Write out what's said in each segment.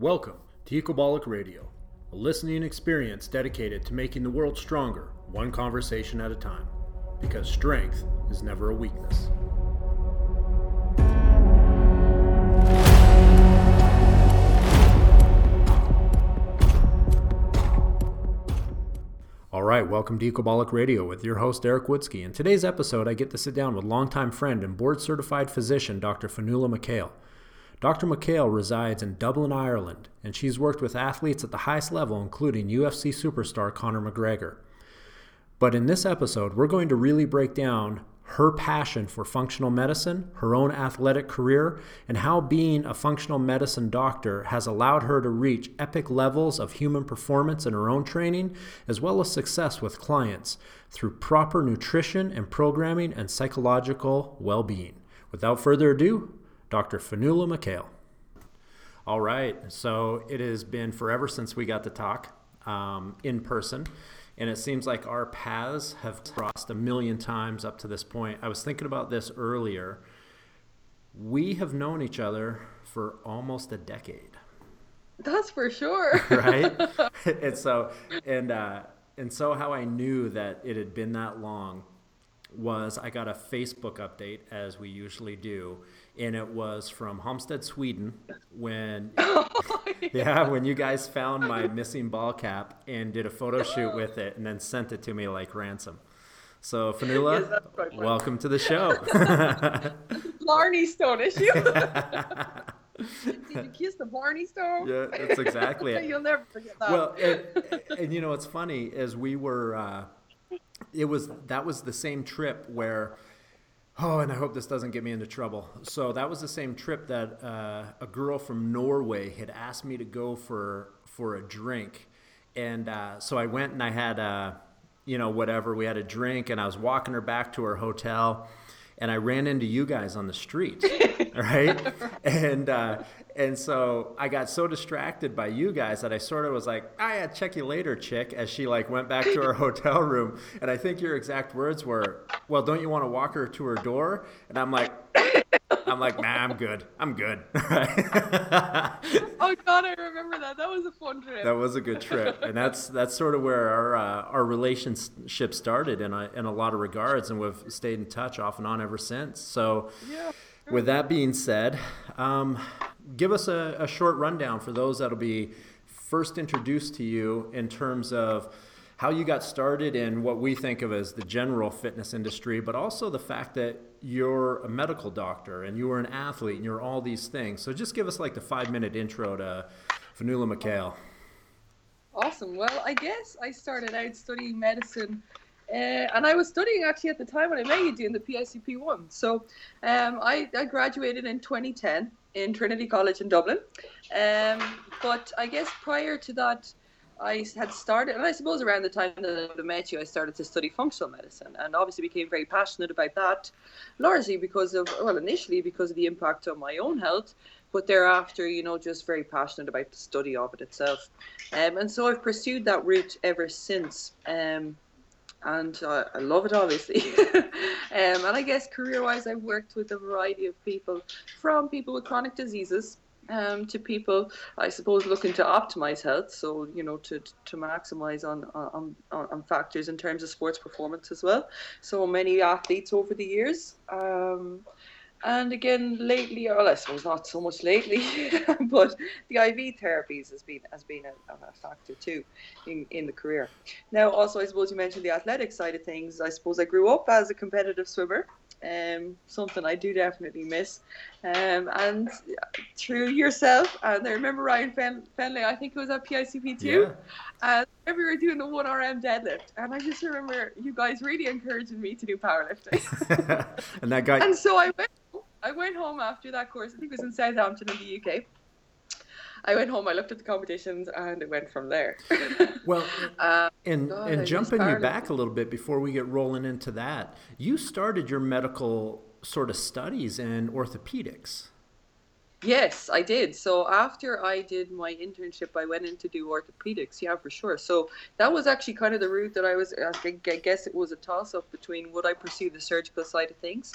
Welcome to Ecobolic Radio, a listening experience dedicated to making the world stronger, one conversation at a time. Because strength is never a weakness. All right, welcome to Ecobolic Radio with your host Derek Woodske. In today's episode, I get to sit down with longtime friend and board certified physician Dr. Fionnuala McHale. Dr. McHale resides in Dublin, Ireland, and she's worked with athletes at the highest level, including UFC superstar Conor McGregor. But in this episode, we're going to really break down her passion for functional medicine, her own athletic career, and how being a functional medicine doctor has allowed her to reach epic levels of human performance in her own training, as well as success with clients through proper nutrition and programming and psychological well being. Without further ado, Dr. Fionnuala McHale. All right, so it has been forever since we got to talk um, in person, and it seems like our paths have crossed a million times up to this point. I was thinking about this earlier. We have known each other for almost a decade. That's for sure. right? and so, and uh, and so, how I knew that it had been that long was I got a Facebook update as we usually do and it was from Halmstad, Sweden, when oh, yeah. yeah. when you guys found my missing ball cap and did a photo shoot with it, and then sent it to me like ransom. So Fionnuala, yes, welcome to the show. Blarney Stone issue. Did you kiss the Blarney Stone? Yeah, that's exactly it. You'll never forget that. Well, and, and you know what's funny is we were. Uh, it was that was the same trip where Oh, and I hope this doesn't get me into trouble. So that was the same trip that uh, a girl from Norway had asked me to go for for a drink, and uh, so I went and I had a, uh, you know, whatever. We had a drink, and I was walking her back to her hotel, and I ran into you guys on the street, right? And uh, and so I got so distracted by you guys that I sort of was like, "I ah, yeah, check you later, chick." As she like went back to her hotel room, and I think your exact words were, "Well, don't you want to walk her to her door?" And I'm like, "I'm like, nah, I'm good. I'm good." oh God, I remember that. That was a fun trip. That was a good trip, and that's that's sort of where our uh, our relationship started in a in a lot of regards, and we've stayed in touch off and on ever since. So. Yeah. With that being said, um, give us a, a short rundown for those that'll be first introduced to you in terms of how you got started in what we think of as the general fitness industry, but also the fact that you're a medical doctor and you were an athlete and you're all these things. So just give us like the five minute intro to Fionnuala McHale. Awesome. Well, I guess I started out studying medicine uh, and I was studying actually at the time when I met you doing the PICP one. So um, I, I, graduated in 2010 in Trinity College in Dublin. Um, but I guess prior to that, I had started, and I suppose around the time that I met you, I started to study functional medicine, and obviously became very passionate about that, largely because of, well, initially because of the impact on my own health, but thereafter, you know, just very passionate about the study of it itself. Um, and so I've pursued that route ever since. Um, and uh, I love it obviously. um, and I guess career-wise, I've worked with a variety of people, from people with chronic diseases um, to people, I suppose, looking to optimize health. So you know, to to maximize on on on factors in terms of sports performance as well. So many athletes over the years. Um, and again, lately, well, I suppose not so much lately, but the IV therapies has been has been a, a, factor too in, in the career. Now, also, I suppose you mentioned the athletic side of things. I suppose I grew up as a competitive swimmer, um, something I do definitely miss. Um, and through yourself, and I remember Ryan Fen- Fenley, I think it was at PICP too. Yeah. And we were doing the one RM deadlift, and I just remember you guys really encouraging me to do powerlifting. and that guy. And so I went I went home after that course. I think it was in Southampton in the UK. I went home. I looked at the competitions, and it went from there. well, uh, and God, and jumping you back a little bit before we get rolling into that, you started your medical sort of studies in orthopedics. Yes, I did. So after I did my internship, I went in to do orthopedics. Yeah, for sure. So that was actually kind of the route that I was. I guess it was a toss up between would I pursue the surgical side of things,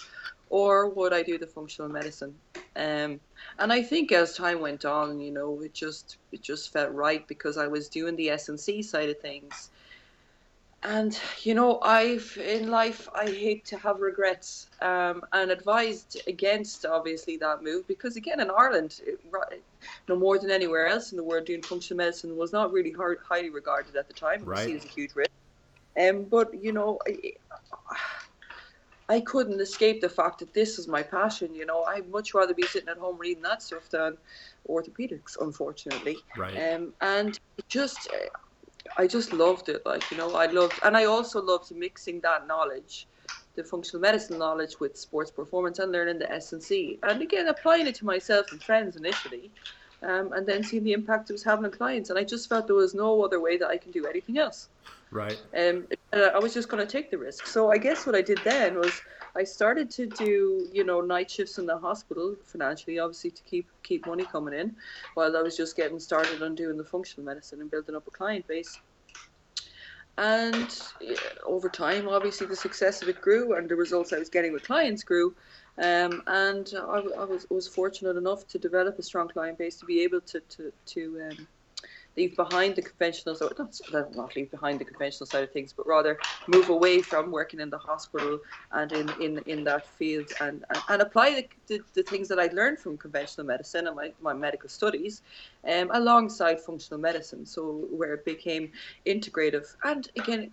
or would I do the functional medicine? Um, and I think as time went on, you know, it just it just felt right because I was doing the S and C side of things. And you know, I've in life I hate to have regrets, um, and advised against obviously that move because again in Ireland, it, no more than anywhere else in the world, doing functional medicine was not really hard, highly regarded at the time. Right, It was right. seen as a huge risk. Um, but you know, I, I couldn't escape the fact that this is my passion. You know, I'd much rather be sitting at home reading that stuff than orthopedics, unfortunately. Right. Um, and just, I just loved it. Like you know, I loved, and I also loved mixing that knowledge, the functional medicine knowledge, with sports performance and learning the S and C, and again applying it to myself and friends initially. Um, and then seeing the impact it was having on clients, and I just felt there was no other way that I can do anything else. Right. Um, I was just going to take the risk. So I guess what I did then was I started to do, you know, night shifts in the hospital financially, obviously to keep keep money coming in, while I was just getting started on doing the functional medicine and building up a client base. And yeah, over time, obviously, the success of it grew, and the results I was getting with clients grew. Um, and I, I was was fortunate enough to develop a strong client base to be able to to to um, leave behind the conventional, so not, not leave behind the conventional side of things, but rather move away from working in the hospital and in, in, in that field and, and, and apply the, the, the things that I'd learned from conventional medicine and my, my medical studies um, alongside functional medicine. So where it became integrative and again,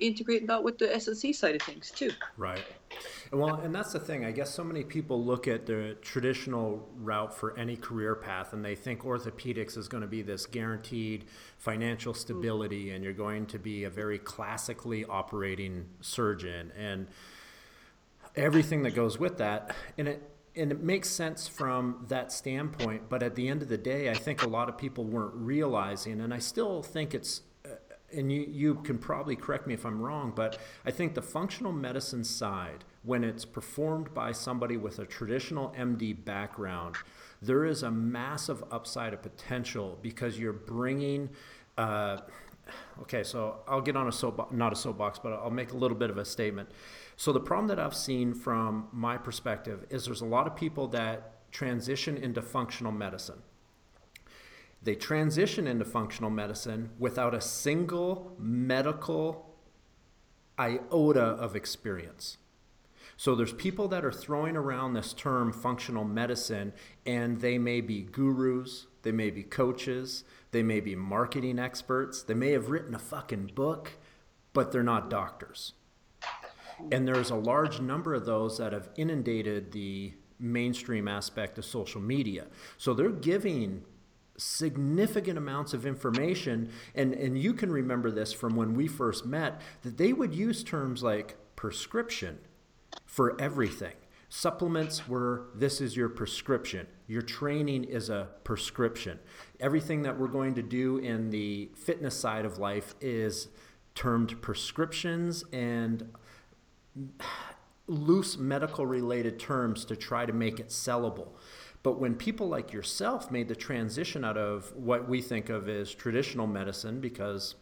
integrating that with the S and C side of things too. Right. Well, and that's the thing. I guess so many people look at the traditional route for any career path and they think orthopedics is going to be this guaranteed financial mm. stability and you're going to be a very classically operating surgeon and everything that goes with that. And it and it makes sense from that standpoint, but at the end of the day, I think a lot of people weren't realizing and I still think it's and you, you can probably correct me if I'm wrong, but I think the functional medicine side, when it's performed by somebody with a traditional MD background, there is a massive upside of potential because you're bringing. Uh, okay, so I'll get on a soapbox, not a soapbox, but I'll make a little bit of a statement. So the problem that I've seen from my perspective is there's a lot of people that transition into functional medicine they transition into functional medicine without a single medical iota of experience. So there's people that are throwing around this term functional medicine, and they may be gurus, they may be coaches, they may be marketing experts, they may have written a fucking book, but they're not doctors. And there's a large number of those that have inundated the mainstream aspect of social media. So they're giving significant amounts of information. And and you can remember this from when we first met that they would use terms like prescription for everything. Supplements were this is your prescription. Your training is a prescription. Everything that we're going to do in the fitness side of life is termed prescriptions and loose medical related terms to try to make it sellable but when people like yourself made the transition out of what we think of as traditional medicine, because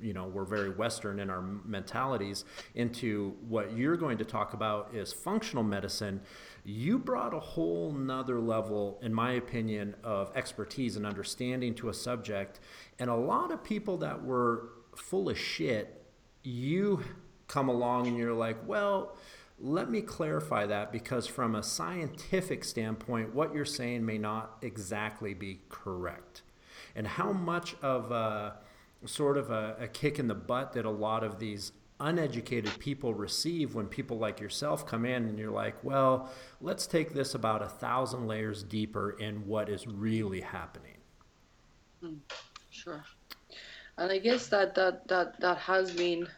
you know we're very Western in our mentalities, into what you're going to talk about is functional medicine, you brought a whole nother level, in my opinion, of expertise and understanding to a subject. And a lot of people that were full of shit, you come along and you're like, well, let me clarify that because, from a scientific standpoint, what you're saying may not exactly be correct. And how much of a sort of a, a kick in the butt that a lot of these uneducated people receive when people like yourself come in and you're like, well, let's take this about a thousand layers deeper in what is really happening. Mm, sure. And I guess that that that that has been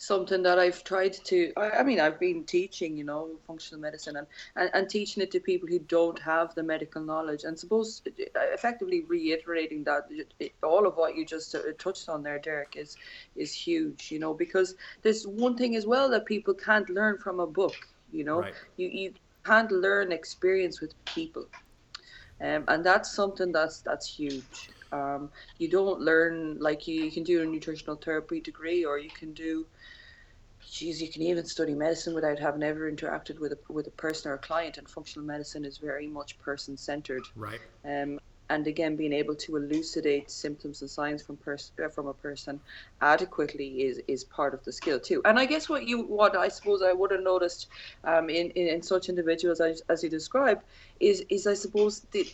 something that I've tried to. I, I, mean, I've been teaching, you know, functional medicine and, and, and teaching it to people who don't have the medical knowledge, and suppose effectively reiterating that all of what you just uh, touched on there, Derek, is is huge, you know, because there's one thing as well that people can't learn from a book, you know, right. you you can't learn experience with people, um, and that's something that's that's huge. Um, you don't learn like you, you can do a nutritional therapy degree or you can do geez, you can even study medicine without having ever interacted with a with a person or a client. And functional medicine is very much person centered. Right. Um, and again, being able to elucidate symptoms and signs from pers- uh, from a person adequately is is part of the skill too. And I guess what you what I suppose I would have noticed um, in, in, in such individuals as, as you described is is I suppose they,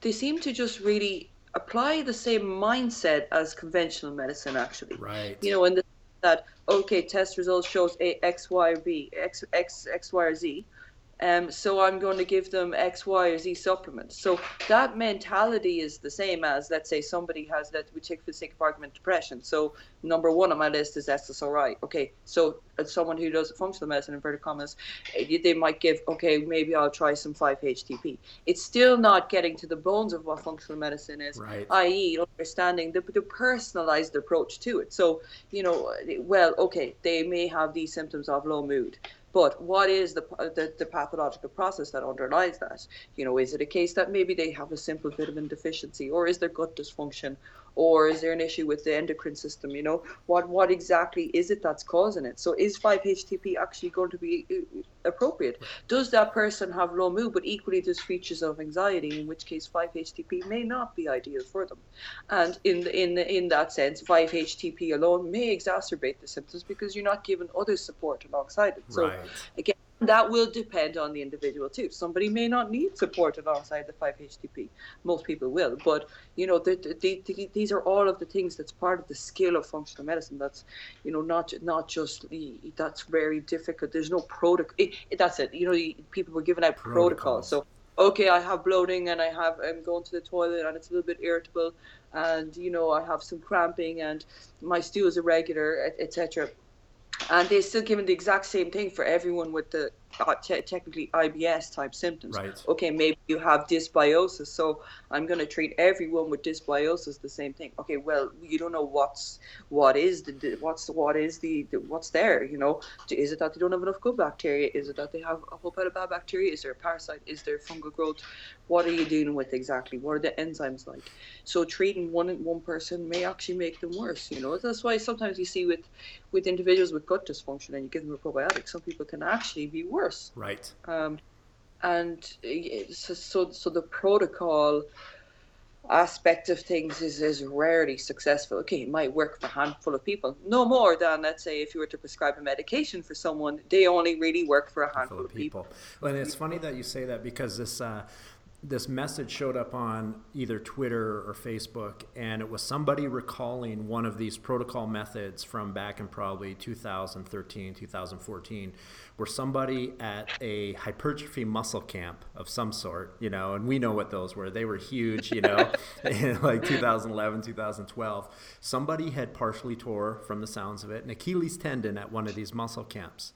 they seem to just really apply the same mindset as conventional medicine actually. Right. You know, and that okay, test results shows a X, Y, or B, X, X, X, Y, or Z um, so I'm going to give them X, Y, or Z supplements. So that mentality is the same as, let's say, somebody has, that we take for the sake of argument, depression. So number one on my list is SSRI. Okay, so as someone who does functional medicine, inverted commas, eh, they might give, okay, maybe I'll try some 5-HTP. It's still not getting to the bones of what functional medicine is, right. i.e., understanding the, the personalized approach to it. So, you know, well, okay, they may have these symptoms of low mood but what is the, the, the pathological process that underlies that? You know, is it a case that maybe they have a simple vitamin deficiency, or is there gut dysfunction, or is there an issue with the endocrine system? You know, what what exactly is it that's causing it? So is 5-HTP actually going to be uh, appropriate? Does that person have low mood, but equally there's features of anxiety, in which case 5-HTP may not be ideal for them? And in in in that sense, 5-HTP alone may exacerbate the symptoms because you're not given other support alongside it. So right. again that will depend on the individual too. Somebody may not need support alongside the 5-HTP. Most people will, but you know, the, the, the, these are all of the things that's part of the skill of functional medicine. That's, you know, not not just that's very difficult. There's no protocol. that's it. You know, people were giving out protocols. protocols. So okay, I have bloating and I have I'm going to the toilet and it's a little bit irritable, and you know I have some cramping and my stool is irregular, etc. Et and they're still giving the exact same thing for everyone with the Uh, te- technically IBS type symptoms. Right. Okay, maybe you have dysbiosis, so I'm going to treat everyone with dysbiosis the same thing. Okay, well, you don't know what's what is the what's what is the, the what's there. You know, is it that they don't have enough good bacteria? Is it that they have a whole pile of bad bacteria? Is there a parasite? Is there fungal growth? What are you dealing with exactly? What are the enzymes like? So treating one one person may actually make them worse. You know, that's why sometimes you see with with individuals with gut dysfunction and you give them a probiotic, some people can actually be worse worse. Right. Um, and so, so, so the protocol aspect of things is, is rarely successful. Okay, it might work for a handful of people. No more than, let's say, if you were to prescribe a medication for someone, they only really work for a handful of people. people. Well, and it's funny that you say that because this uh, this message showed up on either Twitter or Facebook, and it was somebody recalling one of these protocol methods from back in probably 2013, 2014, where somebody at a hypertrophy muscle camp of some sort, you know, and we know what those were. They were huge, you know, in like 2011, 2012. Somebody had partially tore, from the sounds of it, an Achilles tendon at one of these muscle camps.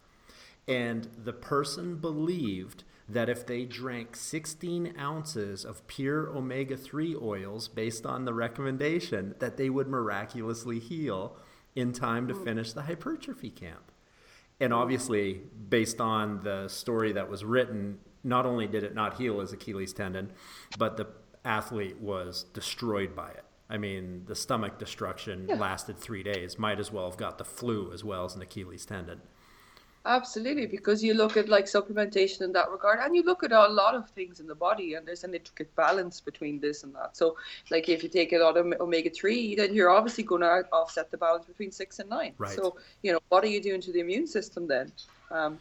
And the person believed that if they drank 16 ounces of pure omega-3 oils based on the recommendation that they would miraculously heal in time to mm. finish the hypertrophy camp. And obviously based on the story that was written not only did it not heal his achilles tendon but the athlete was destroyed by it. I mean the stomach destruction yeah. lasted three days. Might as well have got the flu as well as an achilles tendon Absolutely, because you look at like supplementation in that regard, and you look at a lot of things in the body, and there's an intricate balance between this and that. So, like if you take a lot of omega three, then you're obviously going to offset the balance between six and nine. Right. So, you know, what are you doing to the immune system then? Um,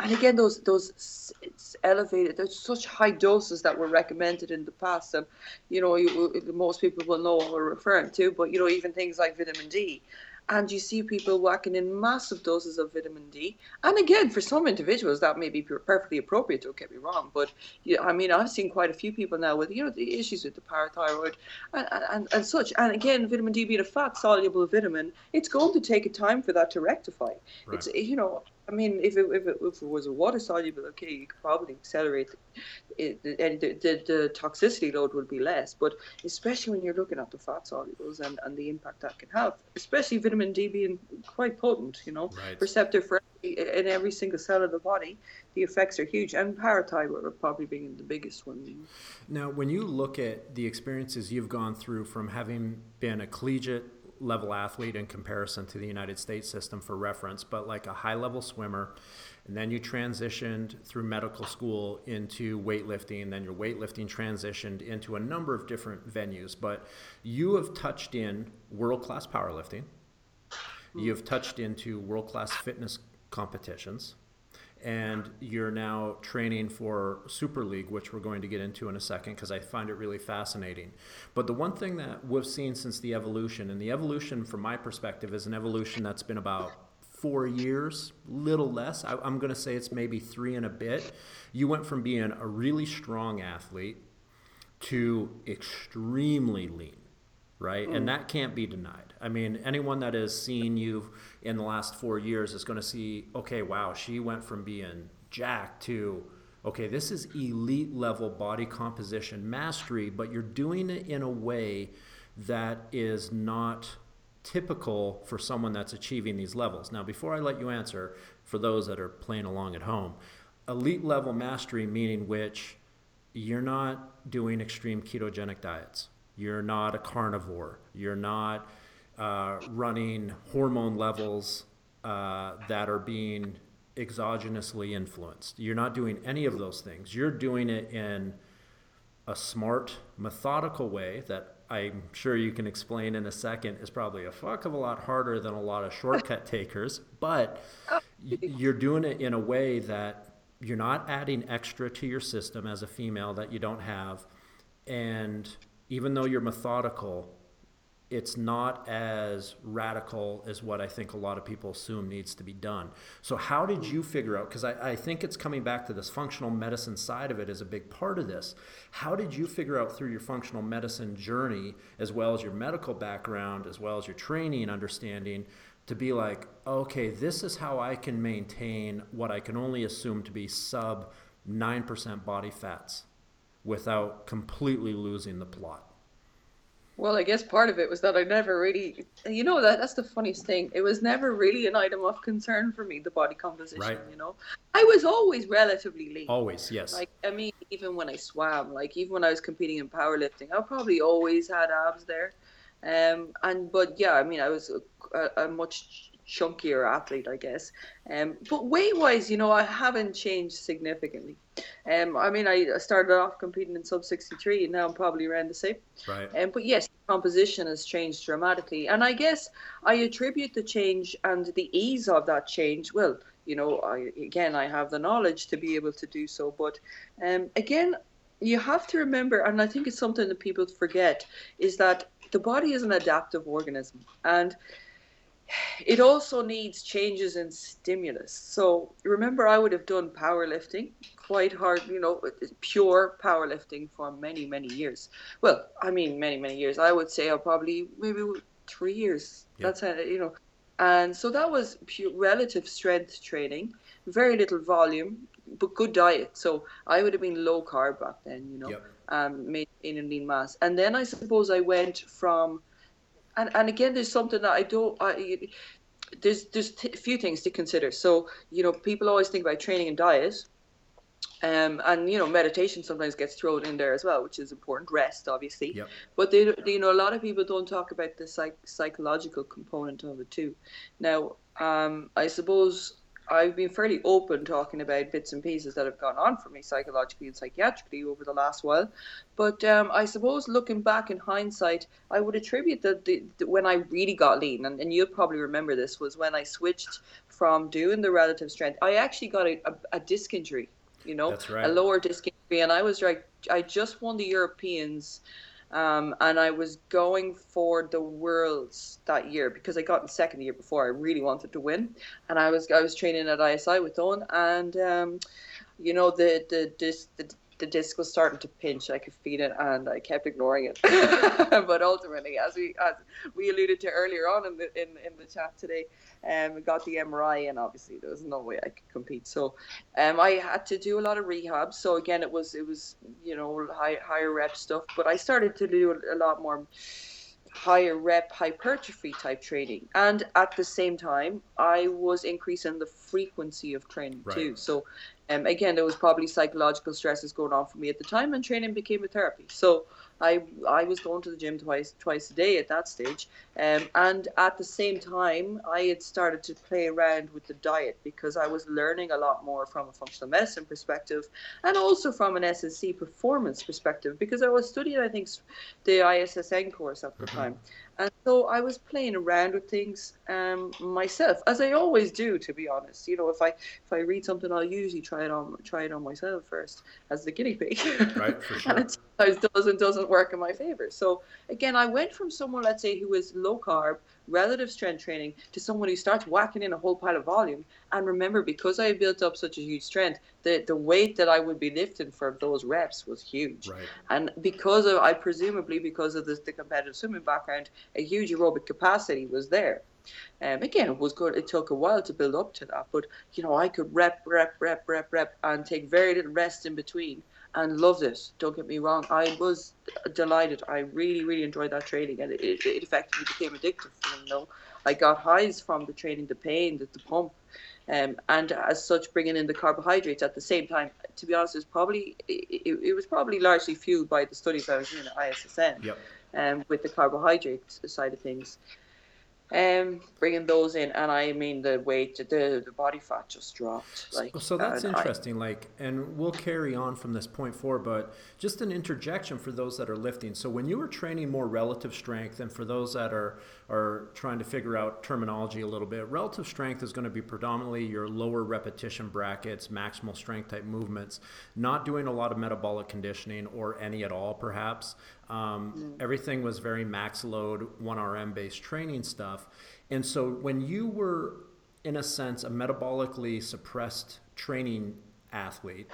and again, those those it's elevated. There's such high doses that were recommended in the past, and you know, you, most people will know what we're referring to. But you know, even things like vitamin D and you see people whacking in massive doses of vitamin D. And again, for some individuals, that may be perfectly appropriate. Don't get me wrong, but yeah, I mean, I've seen quite a few people now with you know the issues with the parathyroid and, and, and such. And again, vitamin D being a fat soluble vitamin, it's going to take a time for that to rectify. Right. It's you know I mean, if it, if it, if it was a water soluble, okay, you could probably accelerate it, and the, the, the, toxicity load would be less. But especially when you're looking at the fat solubles and, and the impact that can have, especially vitamin D being quite potent, you know, right. receptor for in every single cell of the body, the effects are huge. And parathyroid probably being the biggest one. Now, when you look at the experiences you've gone through from having been a collegiate level athlete in comparison to the United States system for reference, but like a high level swimmer. And then you transitioned through medical school into weightlifting. And then your weightlifting transitioned into a number of different venues. But you have touched in world class powerlifting. Hmm. You've touched into world class fitness competitions and you're now training for Super League, which we're going to get into in a second because I find it really fascinating. But the one thing that we've seen since the evolution, and the evolution from my perspective is an evolution that's been about four years, little less. I, am going to say it's maybe three and a bit. You went from being a really strong athlete to extremely lean right? Mm. And that can't be denied. I mean, anyone that has seen you in the last four years is going to see, okay, wow, she went from being jacked to, okay, this is elite level body composition mastery, but you're doing it in a way that is not typical for someone that's achieving these levels. Now, before I let you answer, for those that are playing along at home, elite level mastery meaning which you're not doing extreme ketogenic diets you're not a carnivore. You're not uh, running hormone levels uh, that are being exogenously influenced. You're not doing any of those things. You're doing it in a smart, methodical way that I'm sure you can explain in a second is probably a fuck of a lot harder than a lot of shortcut takers, but you're doing it in a way that you're not adding extra to your system as a female that you don't have and even though you're methodical, it's not as radical as what I think a lot of people assume needs to be done. So, how did you figure out? Because I, I, think it's coming back to this functional medicine side of it is a big part of this. How did you figure out through your functional medicine journey, as well as your medical background, as well as your training and understanding, to be like, okay, this is how I can maintain what I can only assume to be sub 9% body fats? without completely losing the plot? Well, I guess part of it was that I never really, you know, that that's the funniest thing. It was never really an item of concern for me, the body composition. Right. You know, I was always relatively lean. Always, yes. Like I mean, even when I swam, like even when I was competing in powerlifting, I probably always had abs there. Um, and but yeah, I mean, I was a, a much chunkier athlete, I guess. Um, but weight wise, you know, I haven't changed significantly. Um, I mean, I started off competing in sub 63, and now I'm probably around the same. Right. Um, but yes, composition has changed dramatically, and I guess I attribute the change and the ease of that change. Well, you know, I, again, I have the knowledge to be able to do so, but um, again, you have to remember, and I think it's something that people forget, is that the body is an adaptive organism, and it also needs changes in stimulus. So remember, I would have done powerlifting, quite hard, you know, pure powerlifting for many, many years. Well, I mean, many, many years. I would say I probably maybe three years. That's how, you know. And so that was pure relative strength training, very little volume, but good diet. So I would have been low carb back then, you know, yep. um, maintaining lean mass. And then I suppose I went from and and again, there's something that I don't. I, there's there's a few things to consider. So you know, people always think about training and diet, um, and you know, meditation sometimes gets thrown in there as well, which is important. Rest, obviously, yep. but they, they, you know, a lot of people don't talk about the psych- psychological component of it too. Now, um, I suppose I've been fairly open talking about bits and pieces that have gone on for me psychologically and psychiatrically over the last while. But um, I suppose looking back in hindsight, I would attribute that the, the, when I really got lean, and, and you'll probably remember this, was when I switched from doing the relative strength. I actually got a, a, a disc injury, you know, right. a lower disc injury, and I was like, I just won the Europeans um, and I was going for the worlds that year because I got in second year before. I really wanted to win, and I was I was training at ISI with Owen, and um, you know the the this the, the disc was starting to pinch. I could feel it, and I kept ignoring it. but ultimately, as we as we alluded to earlier on in the in, in the chat today, um, got the MRI, and obviously there was no way I could compete. So, um, I had to do a lot of rehab. So again, it was it was you know high, higher rep stuff, but I started to do a, a lot more higher rep hypertrophy type training and at the same time i was increasing the frequency of training right. too so um, again there was probably psychological stresses going on for me at the time and training became a therapy. So I I was going to the gym twice twice a day at that stage, um, and at the same time I had started to play around with the diet because I was learning a lot more from a functional medicine perspective, and also from an S and C performance perspective because I was studying I think the ISSN course at the mm-hmm. time, so I was playing around with things um, myself, as I always do, to be honest. You know, if I if I read something, I'll usually try it on try it on myself first as the guinea pig. Right, for sure. and it sometimes does and doesn't work in my favor. So again, I went from someone, let's say, who is low carb, relative strength training, to someone who starts whacking in a whole pile of volume. And remember, because I built up such a huge strength, the the weight that I would be lifting for those reps was huge. Right. And because of, I presumably because of the, the competitive swimming background, a huge aerobic capacity was there. Um, again, it was good. It took a while to build up to that, but you know, I could rep, rep, rep, rep, rep, and take very little rest in between, and loved it. Don't get me wrong. I was delighted. I really, really enjoyed that training, and it, it effectively became addictive. You know, I got highs from the training, the pain, the, the pump, um, and as such, bringing in the carbohydrates at the same time. To be honest, it was probably it, it was probably largely fueled by the studies I was doing at ISSN. Yep. Um, with the carbohydrate side of things um, bringing those in, and I mean the weight, the the body fat just dropped. Like so, that's interesting. I, like, and we'll carry on from this point forward, but just an interjection for those that are lifting. So, when you were training more relative strength, and for those that are are trying to figure out terminology a little bit, relative strength is going to be predominantly your lower repetition brackets, maximal strength type movements, not doing a lot of metabolic conditioning or any at all, perhaps. Um, mm. Everything was very max load, 1RM based training stuff. And so when you were, in a sense, a metabolically suppressed training athlete,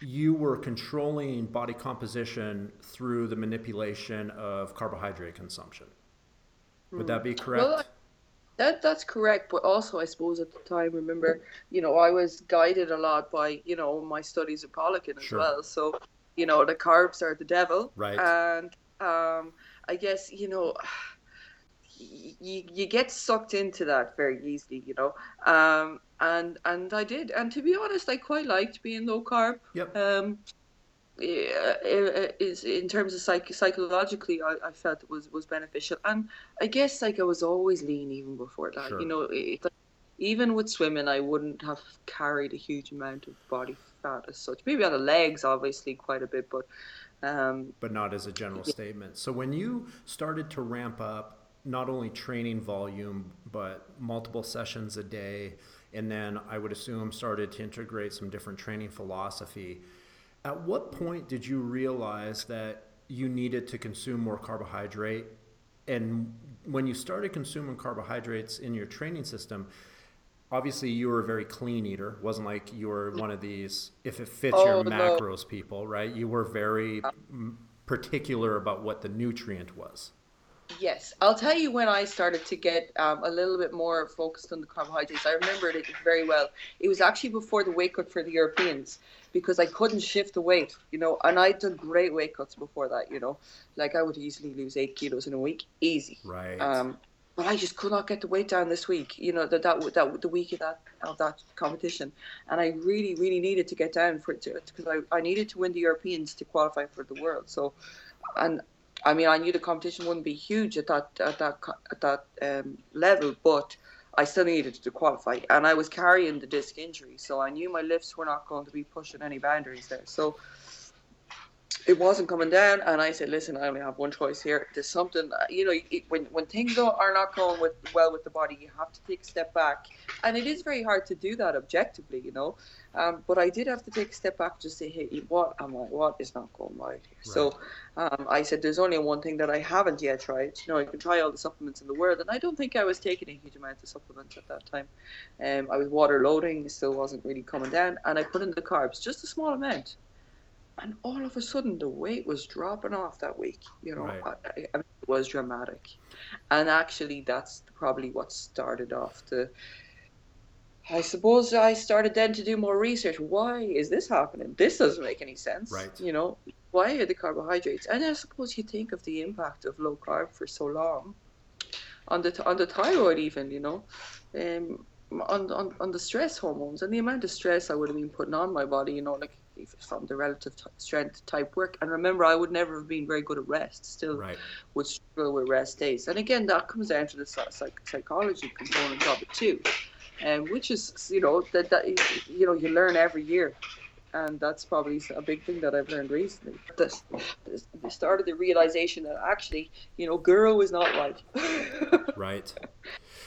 you were controlling body composition through the manipulation of carbohydrate consumption. Would that be mm. correct? Well, that that's correct, but also I suppose at the time, remember, you know, I was guided a lot by you know my studies of Poliquin as sure. well. So you know the carbs are the devil right and um, i guess you know you, you get sucked into that very easily you know um, and and i did and to be honest i quite liked being low carb yep. um, is in terms of psych- psychologically I, I felt it was was beneficial and i guess like i was always lean even before that sure. you know it, even with swimming i wouldn't have carried a huge amount of body fat as such. Maybe on the legs, obviously, quite a bit, but. Um, but not as a general yeah. statement. So when you started to ramp up not only training volume, but multiple sessions a day, and then I would assume started to integrate some different training philosophy. At what point did you realize that you needed to consume more carbohydrate? And when you started consuming carbohydrates in your training system, obviously you were a very clean eater. It wasn't like you were one of these if it fits oh, your macros no. people, right? You were very particular about what the nutrient was. Yes, I'll tell you when I started to get um, a little bit more focused on the carbohydrates. I remembered it very well. It was actually before the weight cut for the Europeans because I couldn't shift the weight, you know, and I'd done great weight cuts before that, you know, like I would easily lose eight kilos in a week, easy. Right. Um, but I just could not get the weight down this week. You know that that that the week of that of that competition, and I really really needed to get down for it to because I, I needed to win the Europeans to qualify for the world. So, and I mean I knew the competition wouldn't be huge at that at that at that um, level, but I still needed to qualify, and I was carrying the disc injury, so I knew my lifts were not going to be pushing any boundaries there. So it wasn't coming down, and I said, "Listen, I only have one choice here. There's something, uh, you know, it, when when things are not going with well with the body, you have to take a step back, and it is very hard to do that objectively, you know. Um, but I did have to take a step back to say, hey, what am I? What is not going right here? Right. So um, I said, there's only one thing that I haven't yet tried. You know, I can try all the supplements in the world, and I don't think I was taking a huge amount of supplements at that time. Um, I was water loading, still wasn't really coming down, and I put in the carbs, just a small amount and all of a sudden the weight was dropping off that week. You know, right. I, I, it was dramatic, and actually that's probably what started off the. I suppose I started then to do more research. Why is this happening? This doesn't make any sense. Right. You know, why are the carbohydrates? And I suppose you think of the impact of low carb for so long on the on the thyroid, even you know, um, on on on the stress hormones and the amount of stress I would have been putting on my body. You know, like from the relative t- strength type work. And remember, I would never have been very good at rest. Still, right. would struggle with rest days. And again, that comes down to the psych- psychology component of it too, um, which is you know that, that you know you learn every year and that's probably a big thing that I've learned recently. The, the start of the realization that actually, you know, girl is not right. right.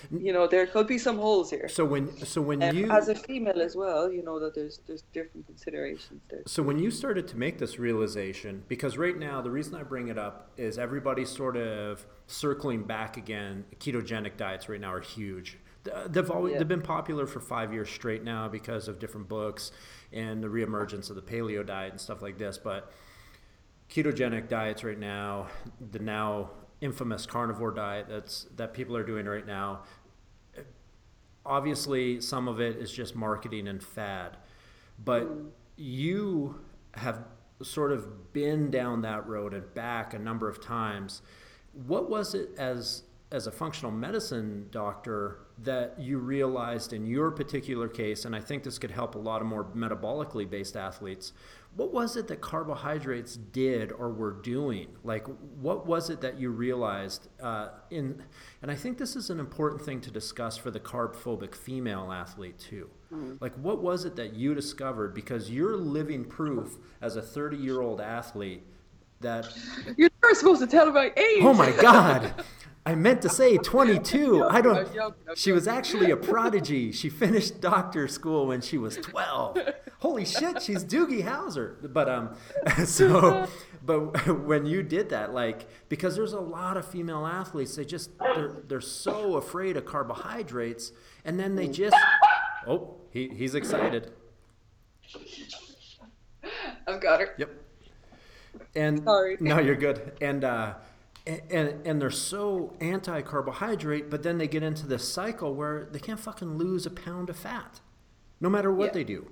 You know, there could be some holes here. So when, so when um, you, as a female as well, you know that there's there's different considerations there. So when you started to make this realization, because right now the reason I bring it up is everybody's sort of circling back again. Ketogenic diets right now are huge. They've always yeah. they've been popular for five years straight now because of different books and the reemergence of the paleo diet and stuff like this. But ketogenic diets right now, the now infamous carnivore diet that's that people are doing right now. Obviously, some of it is just marketing and fad, but you have sort of been down that road and back a number of times. What was it as as a functional medicine doctor that you realized in your particular case, and I think this could help a lot of more metabolically based athletes, what was it that carbohydrates did or were doing? Like, what was it that you realized uh, in? And I think this is an important thing to discuss for the carb phobic female athlete too. Mm-hmm. Like, what was it that you discovered? Because you're living proof as a 30 year old athlete that you're never supposed to tell about age. Oh my God. I meant to say 22. I don't. She was actually a prodigy. She finished doctor school when she was 12. Holy shit, she's Doogie Howser. But um, so, but when you did that, like, because there's a lot of female athletes, they just they're they're so afraid of carbohydrates, and then they just. Oh, he he's excited. I've got her. Yep. And Sorry. no, you're good. And uh, and, and they're so anti carbohydrate, but then they get into this cycle where they can't fucking lose a pound of fat, no matter what yeah. they do.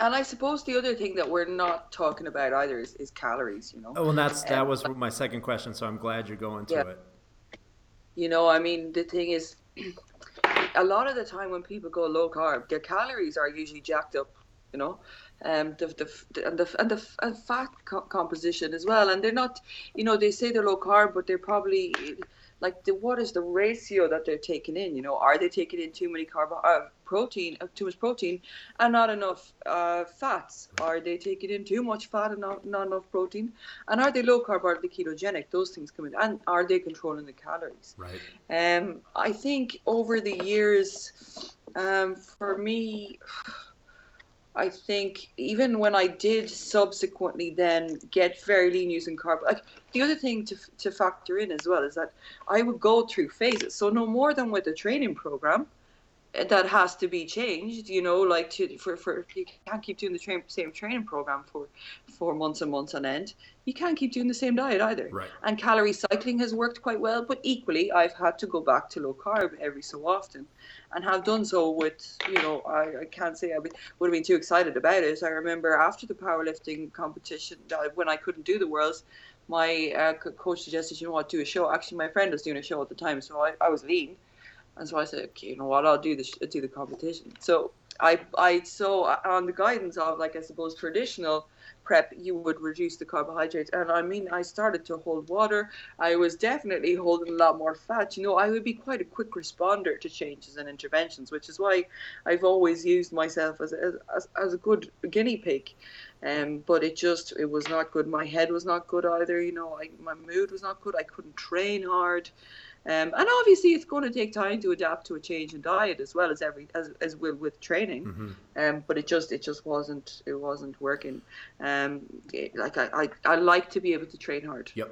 And I suppose the other thing that we're not talking about either is, is calories, you know. Oh, and that's that um, was my second question, so I'm glad you're going to yeah. it. You know, I mean, the thing is, a lot of the time when people go low carb, their calories are usually jacked up, you know um, the, the, and the and the and fat co- composition as well. And they're not, you know, they say they're low carb, but they're probably like the what is the ratio that they're taking in? You know, are they taking in too many carb uh, protein, uh, too much protein, and not enough uh, fats? Are they taking in too much fat and not, not enough protein? And are they low carb? Are they ketogenic? Those things come in, and are they controlling the calories? Right. Um, I think over the years, um, for me. I think even when I did subsequently then get very lean using carb, like the other thing to, to factor in as well is that I would go through phases. So no more than with a training program, that has to be changed you know like to for, for you can't keep doing the train, same training program for for months and months on end you can't keep doing the same diet either. Right. and calorie cycling has worked quite well but equally i've had to go back to low carb every so often and have done so with you know i, I can't say i would have been too excited about it. I remember after the powerlifting competition uh, when i couldn't do the worlds my uh, coach suggested you know what do a show. Actually my friend was doing a show at the time so i, I was lean and so I said, okay, you know what, I'll do the do the competition. So I I so on the guidance of like I suppose traditional prep, you would reduce the carbohydrates. And I mean, I started to hold water. I was definitely holding a lot more fat. You know, I would be quite a quick responder to changes and interventions, which is why I've always used myself as a, as, as a good guinea pig. Um, but it just it was not good. My head was not good either. You know, I, my mood was not good. I couldn't train hard. Um, and obviously, it's going to take time to adapt to a change in diet as well as every as, as will with training. Mm-hmm. Um, but it just it just wasn't it wasn't working. Um, like I, I I like to be able to train hard. Yep.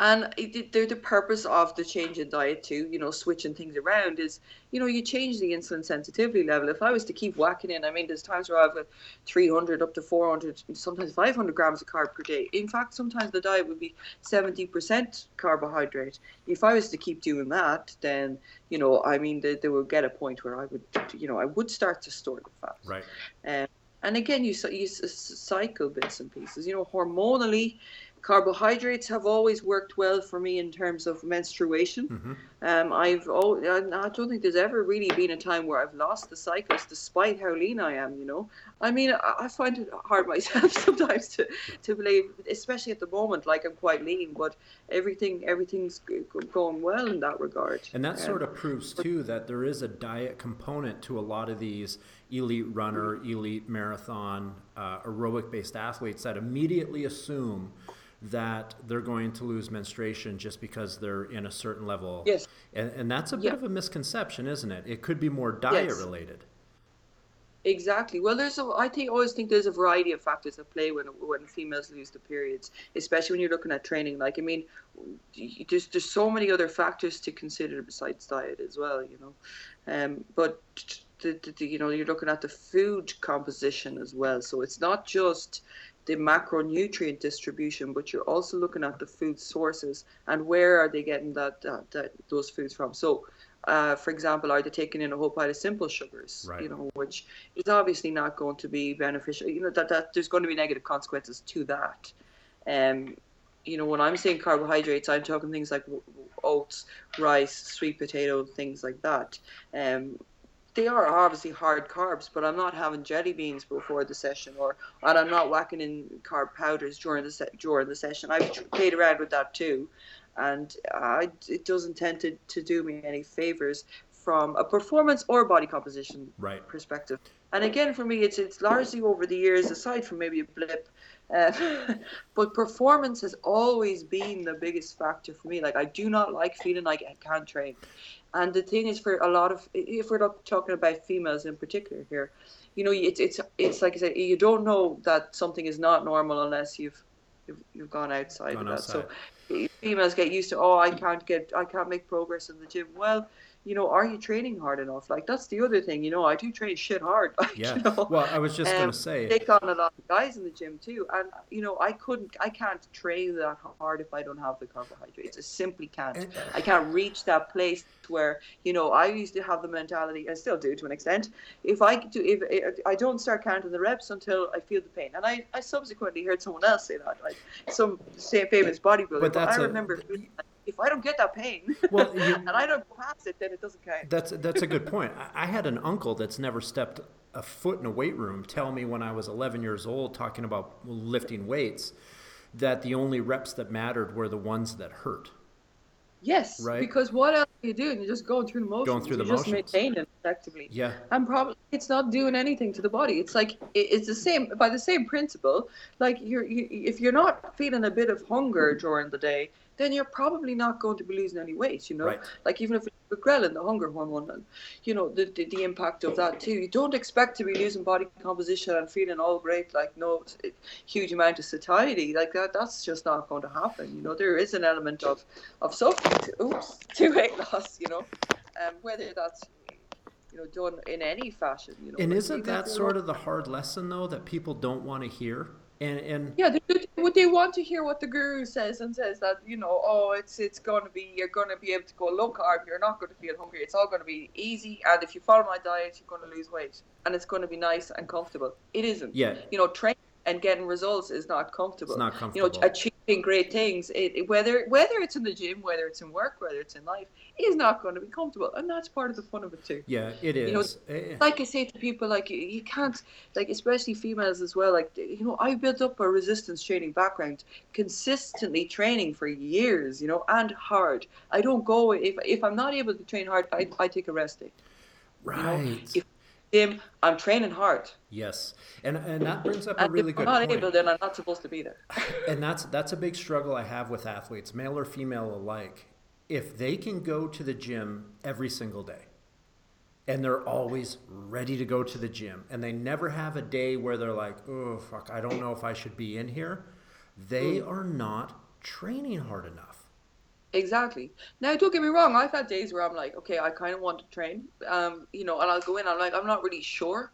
And it, the, the purpose of the change in diet too, you know, switching things around is, you know, you change the insulin sensitivity level. If I was to keep whacking in, I mean, there's times where I've got 300 up to 400, sometimes 500 grams of carb per day. In fact, sometimes the diet would be 70% carbohydrate. If I was to keep doing that, then, you know, I mean, they, they would get a point where I would, you know, I would start to store the fat. Right. Um, and again, you, you cycle bits and pieces. You know, hormonally, carbohydrates have always worked well for me in terms of menstruation. Mm-hmm. Um, I've oh, I don't think there's ever really been a time where I've lost the cycles, despite how lean I am. You know, I mean, I, I find it hard myself sometimes to, to believe, especially at the moment. Like I'm quite lean, but everything everything's going well in that regard. And that sort of proves too that there is a diet component to a lot of these elite runner, elite marathon, uh, aerobic based athletes that immediately assume that they're going to lose menstruation just because they're in a certain level. Yes. And, and that's a bit of a misconception, isn't it? It could be more diet yes. related. Exactly. Well, there's a. I think always think there's a variety of factors at play when when females lose the periods, especially when you're looking at training. Like, I mean, there's there's so many other factors to consider besides diet as well. You know, um, but the, the, the, you know you're looking at the food composition as well. So it's not just the macronutrient distribution, but you're also looking at the food sources and where are they getting that, that, that those foods from. So, uh, for example, are they taking in a whole pile of simple sugars? Right. You know, which is obviously not going to be beneficial. You know that, that there's going to be negative consequences to that. Um, you know, when I'm saying carbohydrates, I'm talking things like oats, rice, sweet potato, things like that. Um, they are obviously hard carbs, but I'm not having jelly beans before the session, or and I'm not whacking in carb powders during the se- during the session. I've played around with that too, and I, it doesn't tend to, to do me any favors from a performance or body composition right. perspective. And again, for me, it's it's largely over the years, aside from maybe a blip. Uh, but performance has always been the biggest factor for me. Like I do not like feeling like I can't train. And the thing is, for a lot of, if we're not talking about females in particular here, you know, it's it's it's like I said, you don't know that something is not normal unless you've you've, you've gone outside gone of that. Outside. So females get used to, oh, I can't get, I can't make progress in the gym. Well, you know, are you training hard enough? Like that's the other thing. You know, I do train shit hard. Like, yeah. You know? Well, I was just um, gonna say take on a lot of guys in the gym too, and you know, I couldn't, I can't train that hard if I don't have the carbohydrates. I simply can't. I can't reach that place where you know I used to have the mentality, I still do to an extent. If I do, if, if I don't start counting the reps until I feel the pain, and I, I subsequently heard someone else say that, like some same famous bodybuilder. But, but I remember. A, if I don't get that pain well, you, and I don't pass it, then it doesn't count. That's that's a good point. I, had an uncle that's never stepped a foot in a weight room tell me when I was 11 years old, talking about lifting weights, that the only reps that mattered were the ones that hurt. Yes, right. Because what else are you doing? You're just going through the motions. Going through the You're motions. just maintaining effectively. Yeah. And probably it's not doing anything to the body. It's like it's the same by the same principle. Like you're you, if you're not feeling a bit of hunger during the day, then you're probably not going to be losing any weight, you know? Right. Like even if it's the ghrelin, the hunger hormone, and, you know, the, the, the, impact of that too. You don't expect to be losing body composition and feeling all great, like no huge amount of satiety. Like that, that's just not going to happen. You know, there is an element of, of suffering to, oops, to weight loss, you know, um, whether that's you know done in any fashion you know and isn't that sort of the hard lesson though that people don't want to hear and and yeah, they, would they want to hear what the guru says and says that you know, oh, it's it's going to be you're going to be able to go low carb, you're not going to feel hungry, it's all going to be easy, and if you follow my diet, you're going to lose weight, and it's going to be nice and comfortable. It isn't. Yeah. You know, training and getting results is not comfortable. It's not comfortable. You know, achieving great things, it, whether whether it's in the gym, whether it's in work, whether it's in life, is not going to be comfortable, and that's part of the fun of it too. Yeah, it is. You know, eh, eh. like I say to people, like you, you can't, like especially females as well. Like you know, I built up a resistance training background, consistently training for years. You know, and hard. I don't go if if I'm not able to train hard, I, I take a rest day. Right. You know, if I'm training hard. Yes, and and that brings up a really good point. I'm not able, then I'm not supposed to be there. and that's that's a big struggle I have with athletes, male or female alike. If they can go to the gym every single day, and they're always ready to go to the gym, and they never have a day where they're like, "Oh fuck, I don't know if I should be in here," they mm. are not training hard enough. Exactly. Now, don't get me wrong. I've had days where I'm like, okay, I kind of want to train, um, you know, and I'll go in. I'm like, I'm not really sure,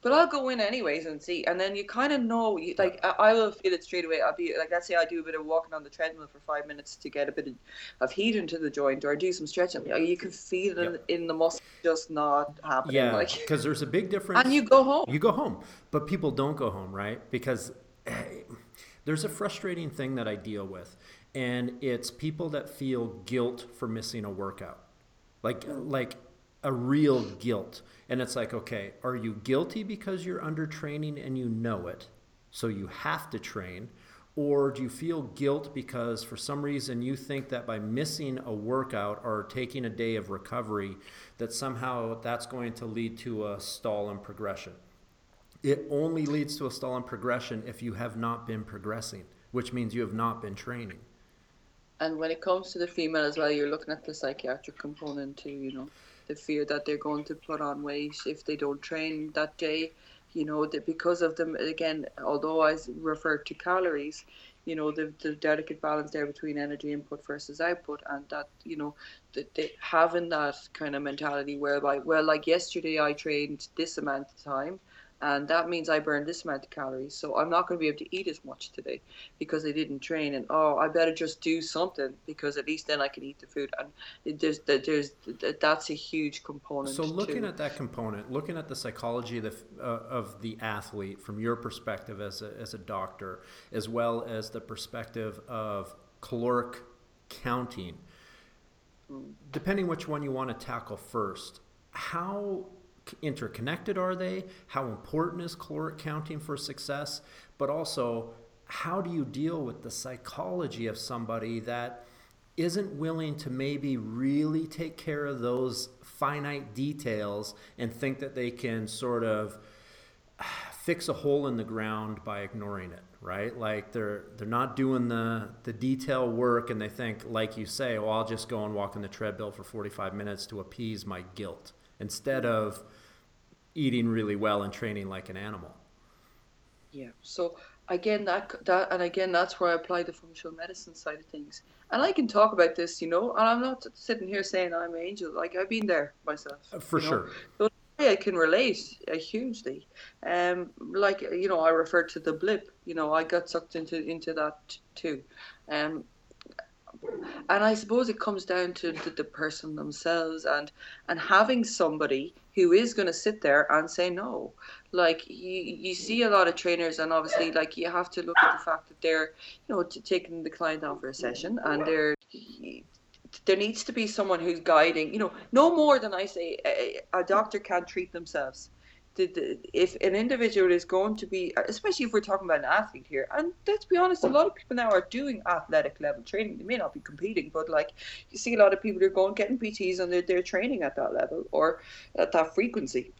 but I'll go in anyways and see. And then you kind of know, you, like, I, I, will feel it straight away. I'll be like, let's say I do a bit of walking on the treadmill for five minutes to get a bit of, of heat into the joint, or I do some stretching. You can feel it in, in the muscle just not happening. Yeah, because like, there's a big difference. And you go home. You go home, but people don't go home, right? Because. there's a frustrating thing that I deal with and it's people that feel guilt for missing a workout. like hmm. like a real guilt. And it's like, okay, are you guilty because you're under training and you know it, so you have to train? Or do you feel guilt because for some reason you think that by missing a workout or taking a day of recovery, that somehow that's going to lead to a stall in progression? It only leads to a stall in progression if you have not been progressing, which means you have not been training. And when it comes to the female as well, you're looking at the psychiatric component too, you know, the fear that they're going to put on weight if they don't train that day, you know, that because of them, again, although I refer to calories, you know, the, the delicate balance there between energy input versus output, and that, you know, that they having that kind of mentality whereby, well, like yesterday I trained this amount of time and that means I burned this amount of calories. So I'm not going to be able to eat as much today because I didn't train. And oh, I better just do something because at least then I can eat the food. And there's there's that's a huge component. So looking too. at that component, looking at the psychology of the, uh, of the athlete from your perspective as a, as a doctor, as well as the perspective of caloric counting. Mm. Depending which one you want to tackle first, how interconnected are they? How important is caloric counting for success? But also, how do you deal with the psychology of somebody that isn't willing to maybe really take care of those finite details and think that they can sort of fix a hole in the ground by ignoring it right like they're they're not doing the the detail work and they think like you say well I'll just go and walk on the treadmill for 45 minutes to appease my guilt instead of eating really well and training like an animal. Yeah. So again, that that and again, that's where I apply the functional medicine side of things. And I can talk about this, you know, and I'm not sitting here saying I'm an angel. Like I've been there myself. Uh, for sure. So I can relate uh, hugely. Um, like you know, I referred to the blip. You know, I got sucked into into that too. Um, and I suppose it comes down to the, person themselves and and having somebody who is going to sit there and say no. Like you, you see a lot of trainers, and obviously, like you have to look at the fact that they're, you know, taking the client on for a session, and they're there needs to be someone who's guiding. You know, no more than I say a, a doctor can't treat themselves the, if an individual is going to be, especially if we're talking about an athlete here, and let's be honest, a lot of people now are doing athletic level training. They may not be competing, but like you see a lot of people are going getting PTs and they're, they're training at that level or at that frequency.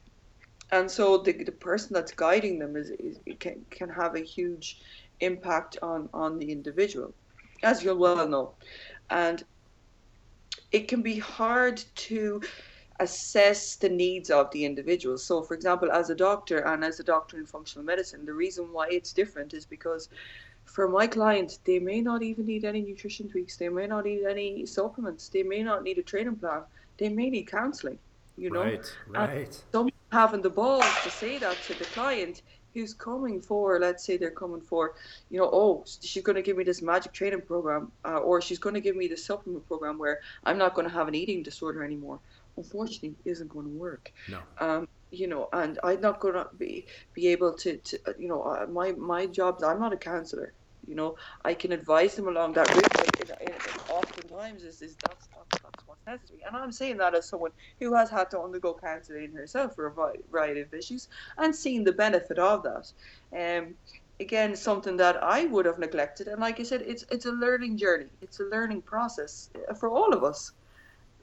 And so the, the person that's guiding them is, is can, can have a huge impact on, on the individual, as you'll well know. And it can be hard to assess the needs of the individual. So, for example, as a doctor and as a doctor in functional medicine, the reason why it's different is because for my clients, they may not even need any nutrition tweaks, they may not need any supplements, they may not need a training plan, they may need counseling. You know, right, right. some having the balls to say that to the client who's coming for, let's say they're coming for, you know, oh, she's going to give me this magic training program, uh, or she's going to give me the supplement program where I'm not going to have an eating disorder anymore unfortunately isn't going to work. No. Um, you know, and I'm not going to be be able to, to you know, uh, my my job. I'm not a counselor. You know, I can advise them along that route. It, oftentimes, is, is that's, that's that's what's necessary. And I'm saying that as someone who has had to undergo counselling herself for a variety of issues and seen the benefit of that. Um, again something that I would have neglected. And like I said, it's it's a learning journey. It's a learning process uh, for all of us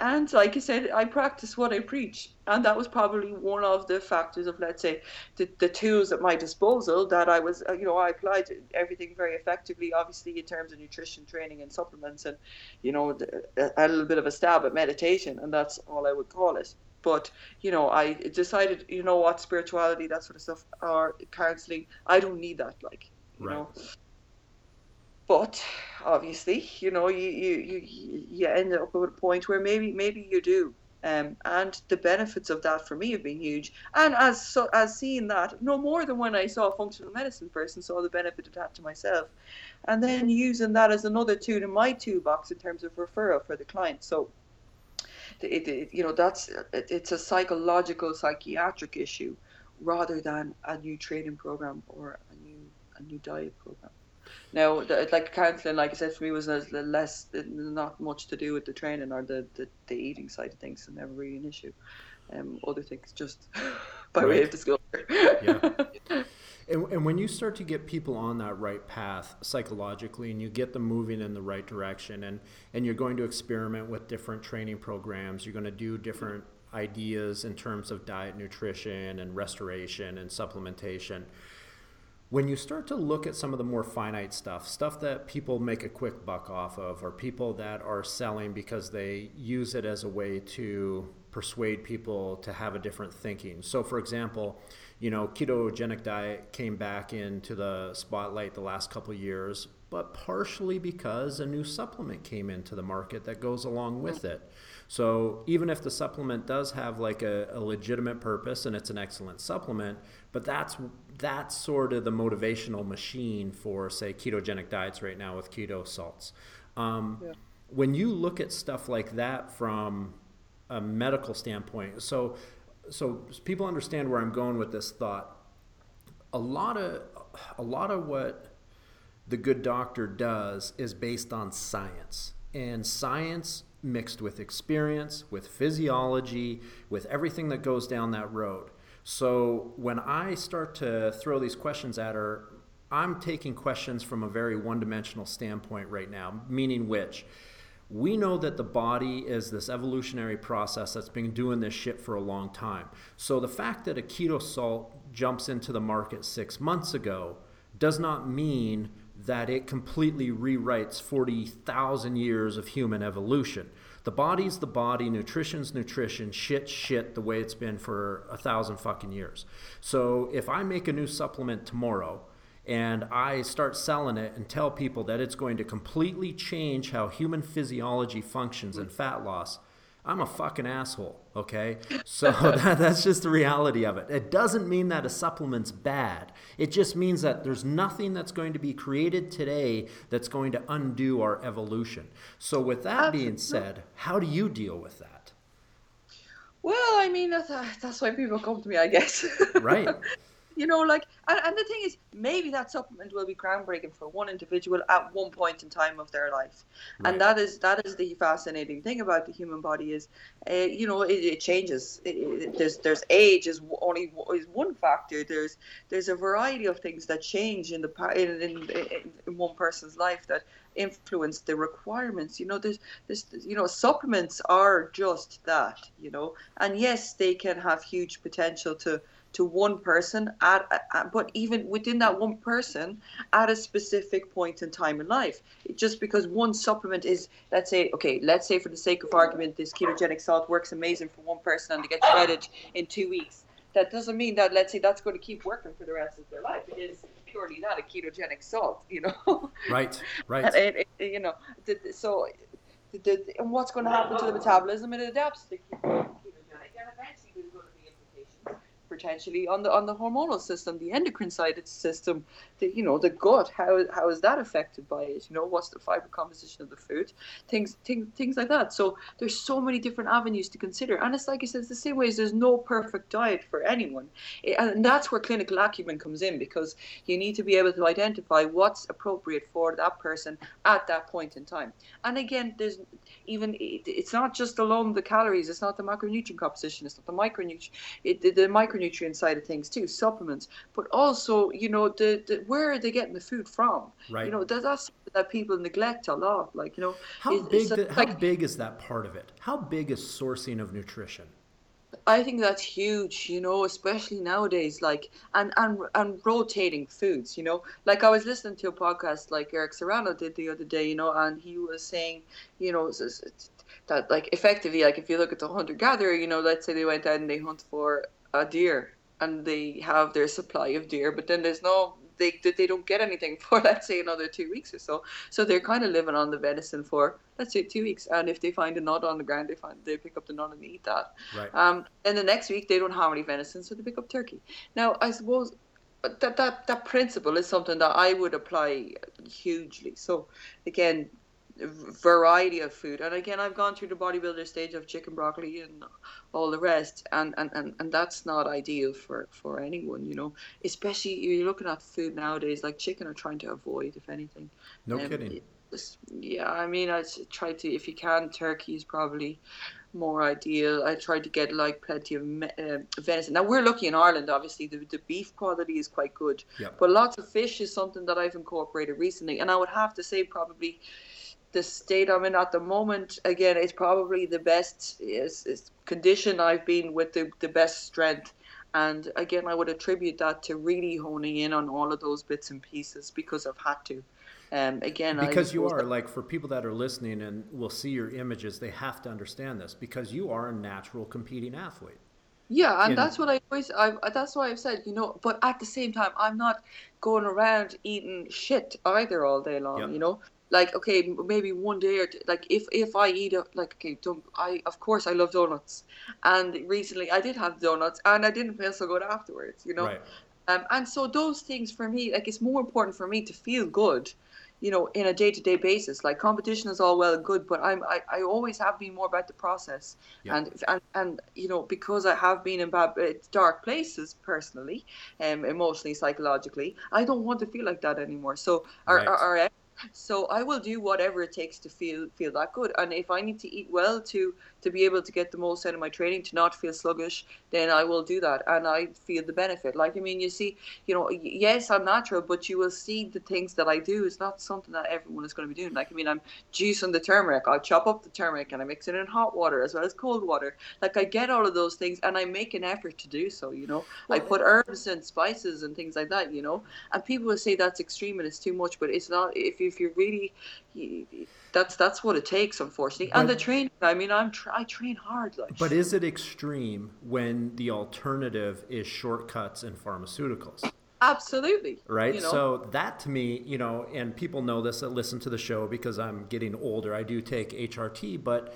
and like I said, I practice what I preach, and that was probably one of the factors of, let's say, the, the tools at my disposal that I was, uh, you know, I applied everything very effectively. Obviously, in terms of nutrition training and supplements, and you know, a little bit of a stab at meditation, and that's all I would call it. But you know, I decided, you know, what spirituality, that sort of stuff, or counseling, I don't need that. Like, you right. know but obviously, you know, you, you, you, you end up at a point where maybe maybe you do. Um, and the benefits of that for me have been huge. And as so, as seeing that, no more than when I saw a functional medicine person saw the benefit of that to myself, and then using that as another tool in my toolbox in terms of referral for the client. So, it, it, you know, that's it, it's a psychological, psychiatric issue rather than a new training program or a new a new diet program. Now, the, like counselling, like I said, for me was less, not much to do with the training or the, the, the eating side of things, and never really an issue. Um, other things just by right. way of disclosure. yeah. And, and when you start to get people on that right path psychologically and you get them moving in the right direction and, and you're going to experiment with different training programs, you're going to do different ideas in terms of diet, nutrition, and restoration and supplementation. When you start to look at some of the more finite stuff, stuff that people make a quick buck off of, or people that are selling because they use it as a way to persuade people to have a different thinking. So, for example, you know, ketogenic diet came back into the spotlight the last couple years, but partially because a new supplement came into the market that goes along with it. So even if the supplement does have like a, a legitimate purpose and it's an excellent supplement, but that's that's sort of the motivational machine for say ketogenic diets right now with keto salts. Um, yeah. When you look at stuff like that from a medical standpoint, so so people understand where I'm going with this thought. A lot of a lot of what the good doctor does is based on science. And science mixed with experience, with physiology, with everything that goes down that road. So when I start to throw these questions at her, I'm taking questions from a very one dimensional standpoint right now, meaning which we know that the body is this evolutionary process that's been doing this shit for a long time. So the fact that a keto salt jumps into the market six months ago does not mean that it completely rewrites 40,000 years of human evolution. The body's the body, nutrition's nutrition, shit, shit, the way it's been for a thousand fucking years. So if I make a new supplement tomorrow, and I start selling it and tell people that it's going to completely change how human physiology functions and fat loss, I'm a fucking asshole, okay? So that, that's just the reality of it. It doesn't mean that a supplement's bad. It just means that there's nothing that's going to be created today that's going to undo our evolution. So, with that being said, how do you deal with that? Well, I mean, that's, that's why people come to me, I guess. right. You know, like, and, and the thing is, maybe that supplement will be groundbreaking for one individual at one point in time of their life, right. and that is that is the fascinating thing about the human body is, uh, you know, it, it changes. It, it, there's there's age is only is one factor. There's there's a variety of things that change in the in, in, in one person's life that influence the requirements you know there's there's you know supplements are just that you know and yes they can have huge potential to to one person at, at, but even within that one person at a specific point in time in life. Just because one supplement is let's say okay let's say for the sake of argument this ketogenic salt works amazing for one person and they get shredded in two weeks. That doesn't mean that let's say that's going to keep working for the rest of their life. It is purely not a ketogenic salt you know? Right right. It, it, you know so the, the, and what's going to happen to the metabolism it adapts to ketogenic and eventually there's going to be implications potentially on the on the hormonal system, the endocrine side of the system, the you know the gut. How how is that affected by it? You know, what's the fiber composition of the food? Things things things like that. So there's so many different avenues to consider, and it's like I said, it's the same way as there's no perfect diet for anyone, and that's where clinical acumen comes in because you need to be able to identify what's appropriate for that person at that point in time. And again, there's even it's not just alone the calories, it's not the macronutrient composition, it's not the micronutrient, it, the, the micronutrient side of things too, supplements, but also you know the, the where are they getting the food from? Right. You know that, that's that people neglect a lot. Like you know, how big the, how big is that part of it? How big is sourcing of nutrition? I think that's huge, you know, especially nowadays, like and and and rotating foods, you know. Like I was listening to a podcast like Eric Serrano did the other day, you know, and he was saying, you know, that like effectively, like if you look at the hunter gatherer, you know, let's say they went out and they hunt for a deer and they have their supply of deer, but then there's no they they don't get anything for let's say another two weeks or so. So they're kind of living on the venison for let's say two weeks. And if they find a nut on the ground, they find they pick up the nut and eat that. Right. Um, and the next week they don't have any venison, so they pick up turkey. Now I suppose that that that principle is something that I would apply hugely. So again, variety of food. And again, I've gone through the bodybuilder stage of chicken broccoli and all the rest, and and, and, and that's not ideal for, for anyone, you know. Especially you're looking at food nowadays, like chicken are trying to avoid, if anything. No um, kidding. Yeah, I mean, I try to, if you can, turkey is probably more ideal. I tried to get like plenty of uh, venison. Now we're lucky in Ireland, obviously the, the beef quality is quite good, yep. but lots of fish is something that I've incorporated recently, and I would have to say probably the state I'm in at the moment, again, it's probably the best is, is condition I've been with the, the best strength. And again, I would attribute that to really honing in on all of those bits and pieces because I've had to. Um, again, because you are like for people that are listening and will see your images, they have to understand this because you are a natural competing athlete. Yeah, and, that's what I always. I, that's why I've said, you know. But at the same time, I'm not going around eating shit either all day long. Yep. You know, like okay maybe one day or two, like if if i eat a like okay don't i of course i love donuts and recently i did have donuts and i didn't feel so good afterwards you know right. um, and so those things for me like it's more important for me to feel good you know in a day-to-day basis like competition is all well and good but i'm i, I always have been more about the process yeah. and, and and you know because i have been in bad uh, dark places personally um emotionally psychologically i don't want to feel like that anymore so our, right. our, our so I will do whatever it takes to feel feel that good. And if I need to eat well to to be able to get the most out of my training, to not feel sluggish, then I will do that, and I feel the benefit. Like I mean, you see, you know, yes, I'm natural, but you will see the things that I do is not something that everyone is going to be doing. Like I mean, I'm juicing the turmeric. I chop up the turmeric and I mix it in hot water as well as cold water. Like I get all of those things, and I make an effort to do so. You know, well, I put herbs and spices and things like that. You know, and people will say that's extreme and it's too much, but it's not. If if you're really that's that's what it takes, unfortunately. But, and the training, I mean, I'm tra- I train hard. Like. But is it extreme when the alternative is shortcuts and pharmaceuticals? Absolutely. Right. You know? So that to me, you know, and people know this that listen to the show because I'm getting older. I do take HRT, but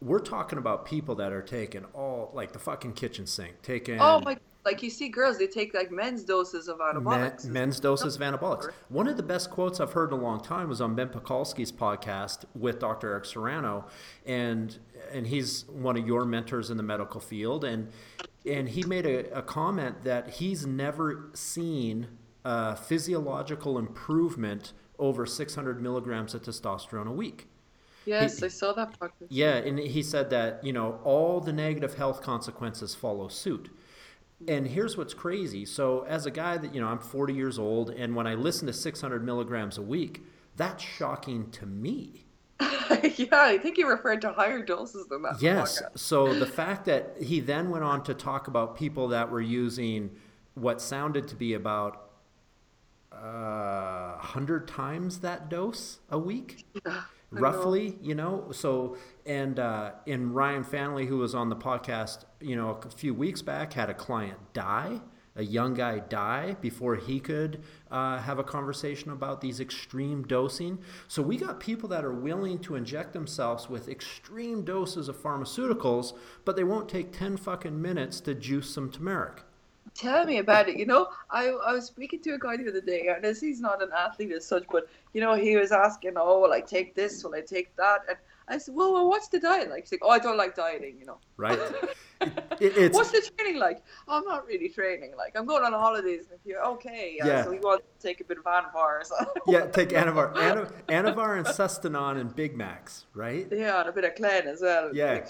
we're talking about people that are taking all like the fucking kitchen sink, taking. Oh my like you see girls, they take like men's doses of anabolics. Men, men's doses of anabolics. One of the best quotes I've heard in a long time was on Ben Pakulski's podcast with Dr. Eric Serrano, and and he's one of your mentors in the medical field, and and he made a, a comment that he's never seen a physiological improvement over 600 milligrams of testosterone a week. Yes, he, I saw that podcast. Yeah, and he said that you know all the negative health consequences follow suit and here's what's crazy. So, as a guy that, you know, I'm 40 years old, and when I listen to 600 milligrams a week, that's shocking to me. yeah, I think he referred to higher doses than that. Yes. So, the fact that he then went on to talk about people that were using what sounded to be about uh, 100 times that dose a week. Roughly, you know. So and uh, and Ryan Family, who was on the podcast, you know, a few weeks back, had a client die, a young guy die before he could uh, have a conversation about these extreme dosing. So we got people that are willing to inject themselves with extreme doses of pharmaceuticals, but they won't take ten fucking minutes to juice some turmeric tell me about it. You know, I, I was speaking to a guy the other day, and as he's not an athlete as such, but you know, he was asking, "Oh, will I take this? Will I take that?" And I said, well, well, what's the diet like? He's like, oh, I don't like dieting, you know. Right. It, what's the training like? Oh, I'm not really training. Like, I'm going on holidays. And If you're okay, uh, yeah. so you want to take a bit of Anavar. So. yeah, take Anavar. Anavar, Anavar and Sustanon and Big Macs, right? Yeah, and a bit of Clen as well. Yeah.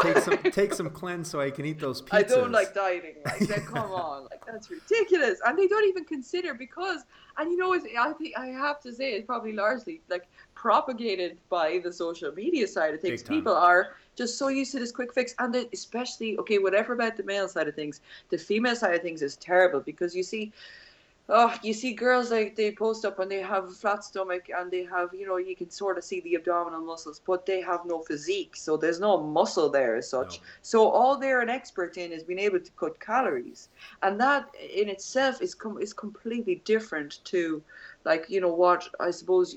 take some take some Clen so I can eat those pizzas. I don't like dieting. Like, then, come on, like that's ridiculous. And they don't even consider because, and you know, I think I have to say, it's probably largely like propagated by the social media side of things. People are just so used to this quick fix, and especially okay, whatever about the male side of things, the female side of things is terrible because you see oh, you see girls like they post up and they have a flat stomach and they have, you know, you can sort of see the abdominal muscles, but they have no physique, so there's no muscle there as such. No. So all they're an expert in is being able to cut calories, and that in itself is com- is completely different to, like you know what I suppose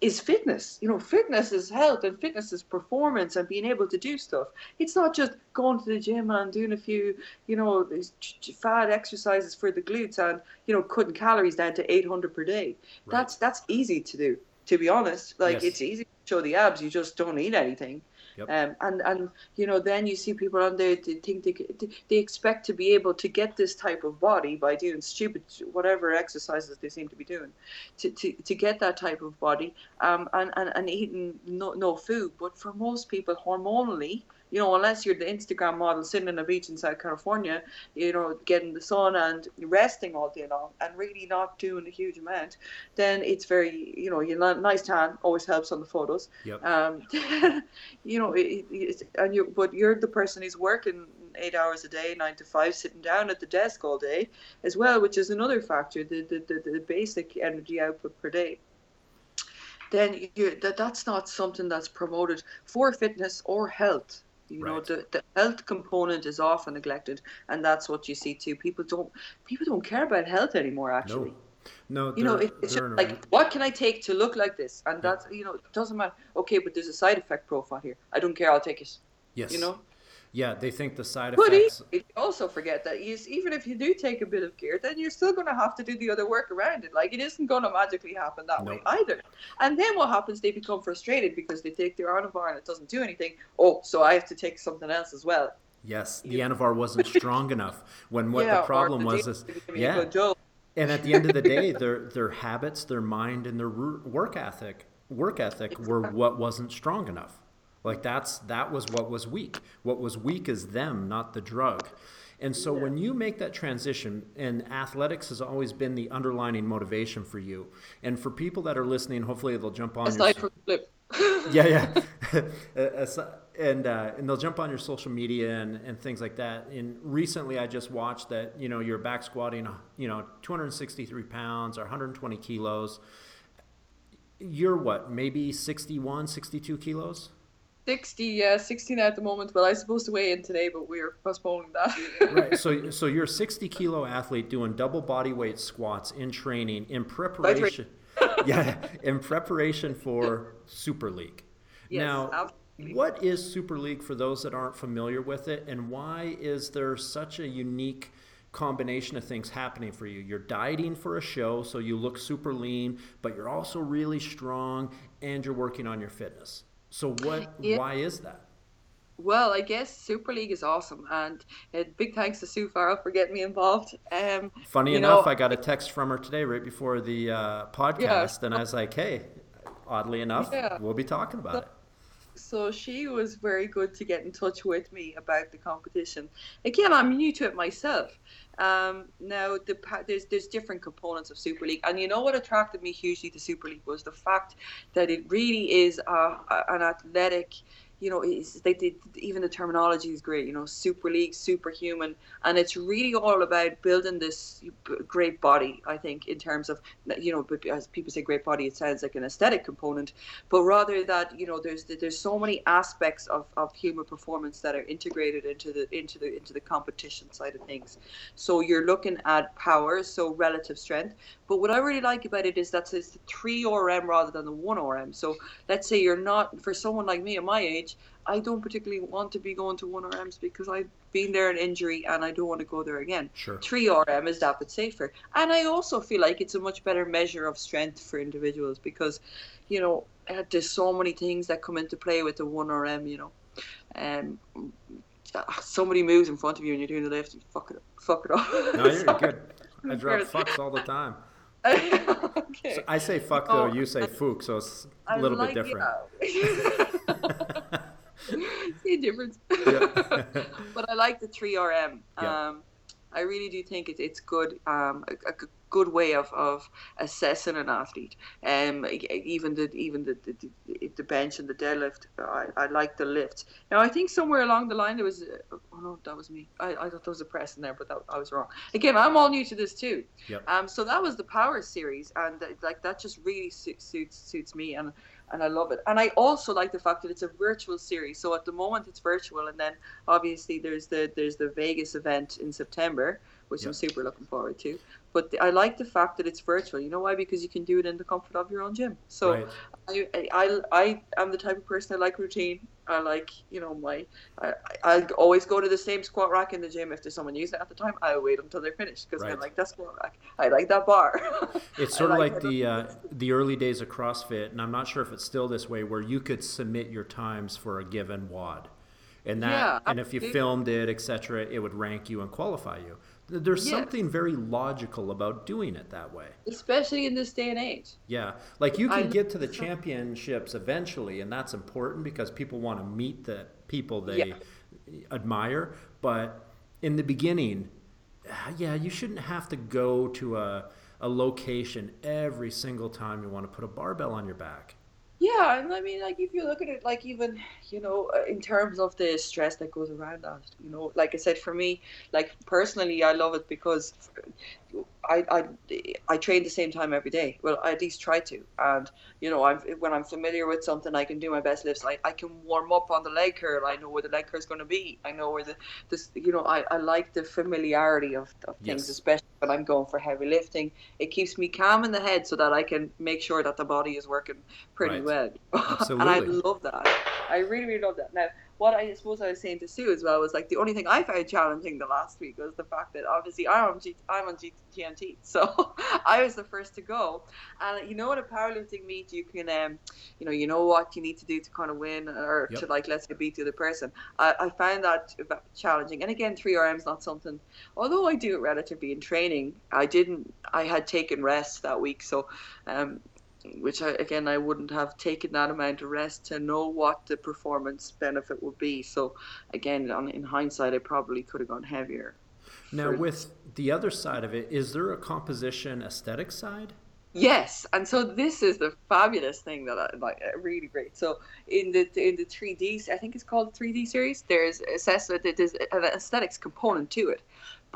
is fitness. You know, fitness is health and fitness is performance and being able to do stuff. It's not just going to the gym and doing a few, you know, fad exercises for the glutes and you know cutting calories down to 800 per day. Right. That's that's easy to do. To be honest, like yes. it's easy to show the abs, you just don't eat anything. Yep. Um, and and you know then you see people on there they think they, they expect to be able to get this type of body by doing stupid whatever exercises they seem to be doing to, to, to get that type of body um, and, and, and eating no, no food but for most people hormonally you know, unless you're the Instagram model sitting on a beach in South California, you know, getting the sun and resting all day long and really not doing a huge amount, then it's very, you know, your nice tan always helps on the photos. Yep. Um, you know, it, it, and you, but you're the person who's working eight hours a day, nine to five, sitting down at the desk all day as well, which is another factor, the, the, the, the basic energy output per day then you, that that's not something that's promoted for fitness or health you right. know the, the health component is often neglected and that's what you see too. People don't people don't care about health anymore actually. No, no you know it, it's just like um, what can i take to look like this? And that's you know it doesn't matter. Okay but there's a side effect profile here. I don't care i'll take it. Yes. You know yeah, they think the side effects. But you also forget that you, even if you do take a bit of gear, then you're still going to have to do the other work around it. Like it isn't going to magically happen that nope. way either. And then what happens? They become frustrated because they take their Anavar and it doesn't do anything. Oh, so I have to take something else as well. Yes, the Anavar wasn't strong enough. When what yeah, the problem was is yeah. And at the end of the day, their their habits, their mind, and their work ethic work ethic exactly. were what wasn't strong enough. Like that's that was what was weak. What was weak is them, not the drug. And so yeah. when you make that transition, and athletics has always been the underlining motivation for you, and for people that are listening, hopefully they'll jump on. Aside your, from flip. yeah, yeah, and uh, and they'll jump on your social media and, and things like that. And recently, I just watched that you know you're back squatting, you know, 263 pounds or 120 kilos. You're what, maybe 61, 62 kilos? 60, yeah, 16 at the moment. Well, I was supposed to weigh in today, but we're postponing that. right. So, so you're a 60 kilo athlete doing double body weight squats in training in preparation. yeah, in preparation for Super League. Yes, now, absolutely. what is Super League for those that aren't familiar with it, and why is there such a unique combination of things happening for you? You're dieting for a show, so you look super lean, but you're also really strong, and you're working on your fitness. So what? Yeah. Why is that? Well, I guess Super League is awesome, and uh, big thanks to Sue Farrell for getting me involved. Um, Funny enough, know, I got a text from her today right before the uh, podcast, yeah. and I was like, "Hey, oddly enough, yeah. we'll be talking about so, it." So she was very good to get in touch with me about the competition. Again, I'm new to it myself. Um, now, the, there's there's different components of Super League, and you know what attracted me hugely to Super League was the fact that it really is a, an athletic you know, they, they, even the terminology is great. You know, super league, superhuman, and it's really all about building this great body. I think in terms of you know, as people say, great body, it sounds like an aesthetic component, but rather that you know, there's there's so many aspects of, of human performance that are integrated into the into the into the competition side of things. So you're looking at power, so relative strength. But what I really like about it is that it's the three RM rather than the one RM. So let's say you're not for someone like me at my age I don't particularly want to be going to one RMs because I've been there in injury and I don't want to go there again. Sure. Three RM is that bit safer. And I also feel like it's a much better measure of strength for individuals because, you know, uh, there's so many things that come into play with the one RM, you know. Um, somebody moves in front of you and you're doing the lift, and fuck it, up. fuck it up. No, you're good. I drop fucks all the time. okay. So I say fuck though, oh, you say fook, so it's a little like, bit different. Yeah. See a difference. Yeah. but I like the three RM. Yeah. Um, I really do think it, it's good, um, a, a, good way of, of assessing an athlete. Um, even the even the, the, the bench and the deadlift, I, I like the lift. Now I think somewhere along the line there was, oh no, that was me. I, I thought there was a press in there, but that, I was wrong. Again, I'm all new to this too. Yep. Um, so that was the power series, and like that just really suits suits, suits me and and I love it. And I also like the fact that it's a virtual series. So at the moment it's virtual, and then obviously there's the there's the Vegas event in September, which yep. I'm super looking forward to. But the, I like the fact that it's virtual. You know why? Because you can do it in the comfort of your own gym. So right. I, I I am the type of person I like routine. I like, you know, my, I, I always go to the same squat rack in the gym. If there's someone using it at the time, I wait until they're finished because right. I like that squat rack. I like that bar. it's sort of like, like the uh, the early days of CrossFit, and I'm not sure if it's still this way, where you could submit your times for a given WOD, and that, yeah, and if you filmed it, etc., it would rank you and qualify you. There's yeah. something very logical about doing it that way. Especially in this day and age. Yeah. Like you can I, get to the championships eventually, and that's important because people want to meet the people they yeah. admire. But in the beginning, yeah, you shouldn't have to go to a, a location every single time you want to put a barbell on your back. Yeah, and I mean, like if you look at it, like even you know, uh, in terms of the stress that goes around that, you know, like I said, for me, like personally, I love it because I, I, I train the same time every day. Well, I at least try to. And, you know, I'm, when I'm familiar with something, I can do my best lifts. I, I can warm up on the leg curl. I know where the leg curl is going to be. I know where the, this, you know, I, I like the familiarity of, of things, yes. especially when I'm going for heavy lifting. It keeps me calm in the head so that I can make sure that the body is working pretty right. well. Absolutely. and I love that. I really, really love that. Now, what I suppose I was saying to Sue as well was like the only thing I found challenging the last week was the fact that obviously I'm on, G- I'm on G- GMT, so I was the first to go. And you know, in a powerlifting meet, you can, um, you know, you know what you need to do to kind of win or yep. to like let's say beat the other person. I, I found that challenging. And again, three RM is not something. Although I do it relatively in training, I didn't. I had taken rest that week, so um, which I, again I wouldn't have taken that amount of rest to know what the performance benefit would be. So again, on, in hindsight, I probably could have gone heavier. Now, with the other side of it, is there a composition aesthetic side? Yes, and so this is the fabulous thing that I like, uh, really great. So in the in the 3D, I think it's called 3D series. There's assessment. There's uh, an aesthetics component to it.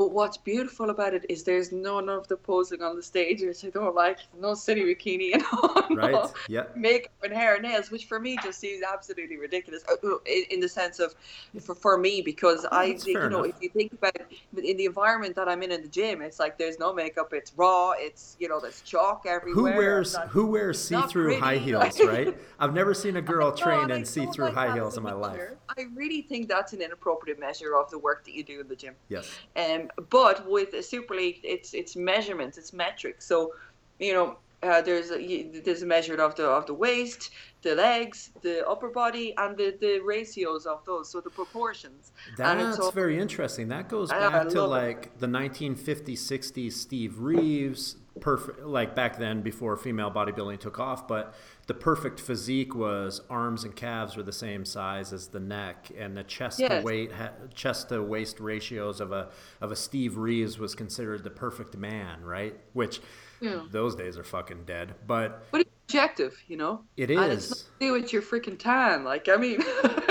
But what's beautiful about it is there's none of the posing on the stage, which I don't like. No city bikini and all, right. no yeah. makeup and hair and nails, which for me just seems absolutely ridiculous. Uh, uh, in, the sense of, for, for me, because I, you know, enough. if you think about it, in the environment that I'm in in the gym, it's like there's no makeup. It's raw. It's you know, there's chalk everywhere. Who wears not, Who wears see-through high heels? Right? I've never seen a girl train in see-through like high heels in my life. I really think that's an inappropriate measure of the work that you do in the gym. Yes. Um, but with a super league, it's it's measurements, it's metrics. So, you know, uh, there's a, there's a measure of the of the waist, the legs, the upper body, and the, the ratios of those, so the proportions. That's all, very interesting. That goes back to like it. the 1950s, 60s Steve Reeves, perfect like back then before female bodybuilding took off but the perfect physique was arms and calves were the same size as the neck and the chest yes. to weight chest to waist ratios of a of a Steve Reeves was considered the perfect man right which yeah. those days are fucking dead but but it's objective you know? It is and it's not to do with your freaking tan like I mean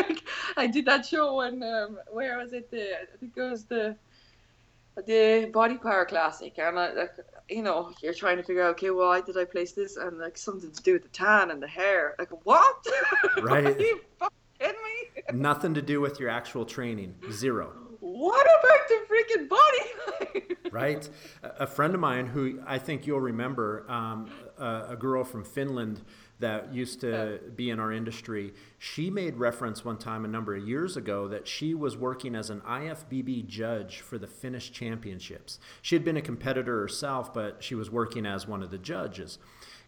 I did that show when um, where was it? The I think it was the the body power classic. And I, like you know you're trying to figure out okay well, why did I place this? And like something to do with the tan and the hair. Like what? Right. Are you kidding me? Nothing to do with your actual training. Zero what about the freaking body right a friend of mine who I think you'll remember um, a, a girl from Finland that used to be in our industry, she made reference one time a number of years ago that she was working as an IFBB judge for the Finnish championships. She had been a competitor herself, but she was working as one of the judges.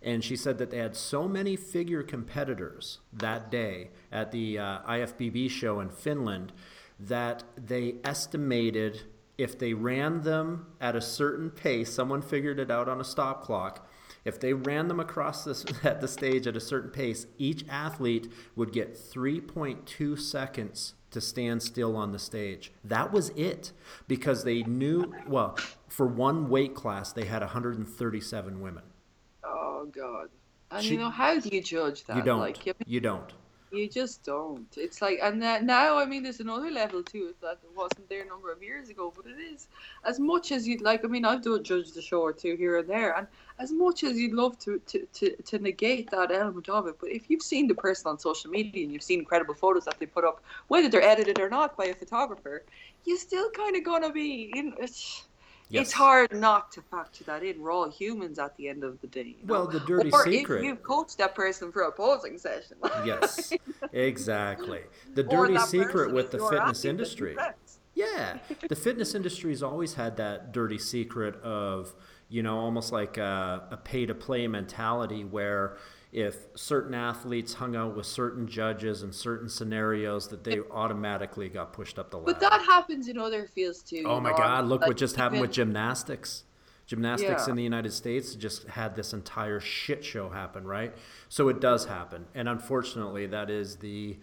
And she said that they had so many figure competitors that day at the uh, IFBB show in Finland that they estimated if they ran them at a certain pace, someone figured it out on a stop clock if they ran them across this, at the stage at a certain pace, each athlete would get 3.2 seconds to stand still on the stage. That was it because they knew, well, for one weight class, they had 137 women. Oh, God. And she, you know, how do you judge that? You don't. Like, you don't. You just don't. It's like, and now, I mean, there's another level to it that wasn't there a number of years ago, but it is. As much as you'd like, I mean, I've done judge the show or two here and there, and as much as you'd love to, to, to, to negate that element of it, but if you've seen the person on social media and you've seen incredible photos that they put up, whether they're edited or not by a photographer, you're still kind of gonna be, you know, it's, Yes. it's hard not to factor that in. We're all humans at the end of the day. you know? Well, the dirty or secret. if you've coached that person for a posing session. yes, exactly. The dirty secret with the fitness athlete that you industry. Yeah, the fitness industry's always had that dirty secret of, you know, almost like a, a pay to play mentality where if certain athletes hung out with certain judges in certain scenarios that they automatically got pushed up the ladder. But that happens in other fields too. oh my know, God, look like what just happened even- with gymnastics. Gymnastics Yeah. in the United States just had this entire shit show happen, right? So it does happen. And unfortunately, that is the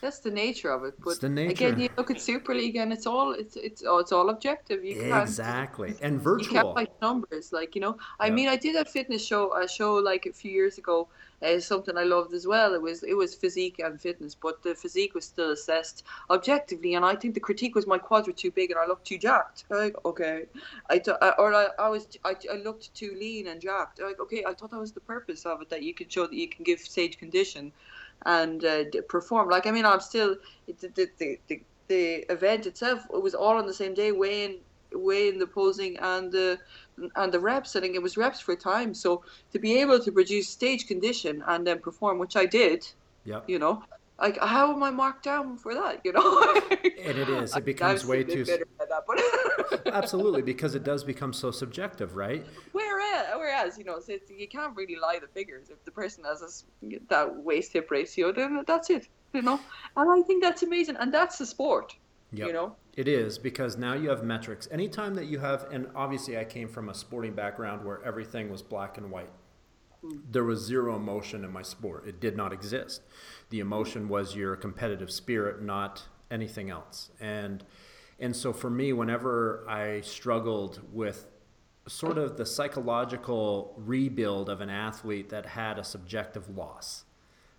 That's the nature of it. But the nature. again, you look at Super League and it's all it's it's oh, it's all objective. You exactly and virtual. you can't like numbers. Like you know, I Yeah. mean, I did a fitness show a show like a few years ago. Uh, something I loved as well. It was it was physique and fitness, but the physique was still assessed objectively, and I think the critique was my quads were too big and I looked too jacked. Like okay, I th- or I, I was I, I looked too lean and jacked. Like okay, I thought that was the purpose of it that you could show that you can give stage condition and uh, perform. Like I mean, I'm still the, the, the, the event itself. It was all on the same day, weighing weighing the posing and the and the reps. I think it was reps for time. So to be able to produce stage condition and then perform, which I did, Yeah. you know, like how am I marked down for that? You know, And it is. It becomes way too. bit bitter about that, but Absolutely, because it does become so subjective, right? Whereas, you know, so you can't really lie the figures. If the person has a that waist hip ratio, then that's it. You know, and I think that's amazing, and that's the sport. Yep. You know, It is because now you have metrics. Anytime that you have, and obviously I came from a sporting background where everything was black and white. Hmm. There was zero emotion in my sport. It did not exist. The emotion was your competitive spirit, not anything else. And and so for me, whenever I struggled with sort of the psychological rebuild of an athlete that had a subjective loss,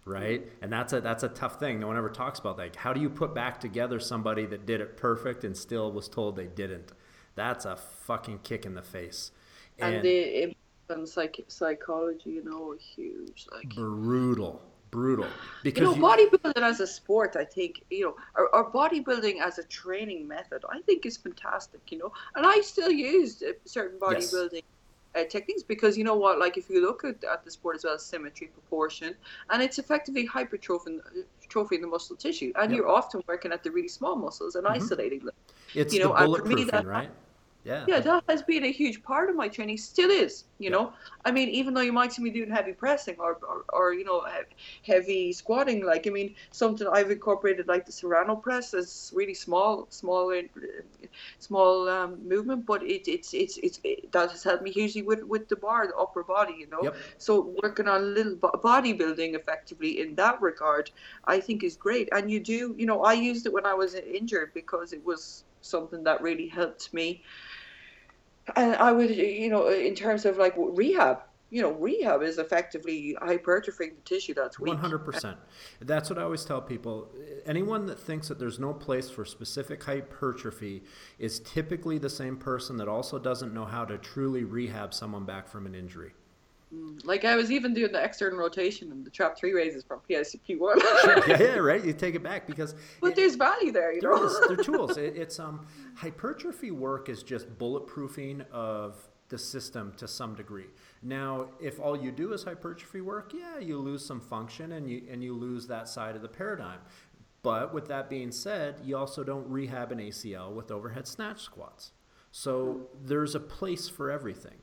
right? And that's a that's a tough thing. No one ever talks about that. How do you put back together somebody that did it perfect and still was told they didn't? That's a fucking kick in the face. and, the impact on psych- psychology, you know, huge. Like brutal, brutal. because you know, you- bodybuilding as a sport, I think, you know, or, or bodybuilding as a training method, I think is fantastic, you know. And I still use uh, certain Yes. bodybuilding uh, techniques because you know what, like if you look at, at the sport as well, as symmetry, proportion, and it's effectively hypertrophying trophying the muscle tissue. And Yep. you're often working at the really small muscles and Mhm. isolating them. it's you the know, and for me that- right? Yeah. Yeah, that has been a huge part of my training, still is, you Yeah. know. I mean, even though you might see me doing heavy pressing or, or, or you know, heavy squatting, like, I mean, something I've incorporated like the Serrano press is really small, small, uh, small um, movement, but it, it's, it's, it's, it, that has helped me hugely with, with the bar, the upper body, you know. Yep. So working on a little bo- bodybuilding effectively in that regard, I think is great. And you do, you know, I used it when I was injured because it was something that really helped me. And I would, you know, in terms of like rehab, you know, rehab is effectively hypertrophying the tissue that's weak. One hundred percent. That's what I always tell people. Anyone that thinks that there's no place for specific hypertrophy is typically the same person that also doesn't know how to truly rehab someone back from an injury. Like I was even doing the external rotation and the trap three raises from PSCP one. yeah, yeah, right. You take it back because But it- there's value there, you There know. is. They're tools. It, it's um hypertrophy work is just bulletproofing of the system to some degree. Now, if all you do is hypertrophy work, yeah, you lose some function and you and you lose that side of the paradigm. But with that being said, you also don't rehab an ACL with overhead snatch squats. So there's a place for everything.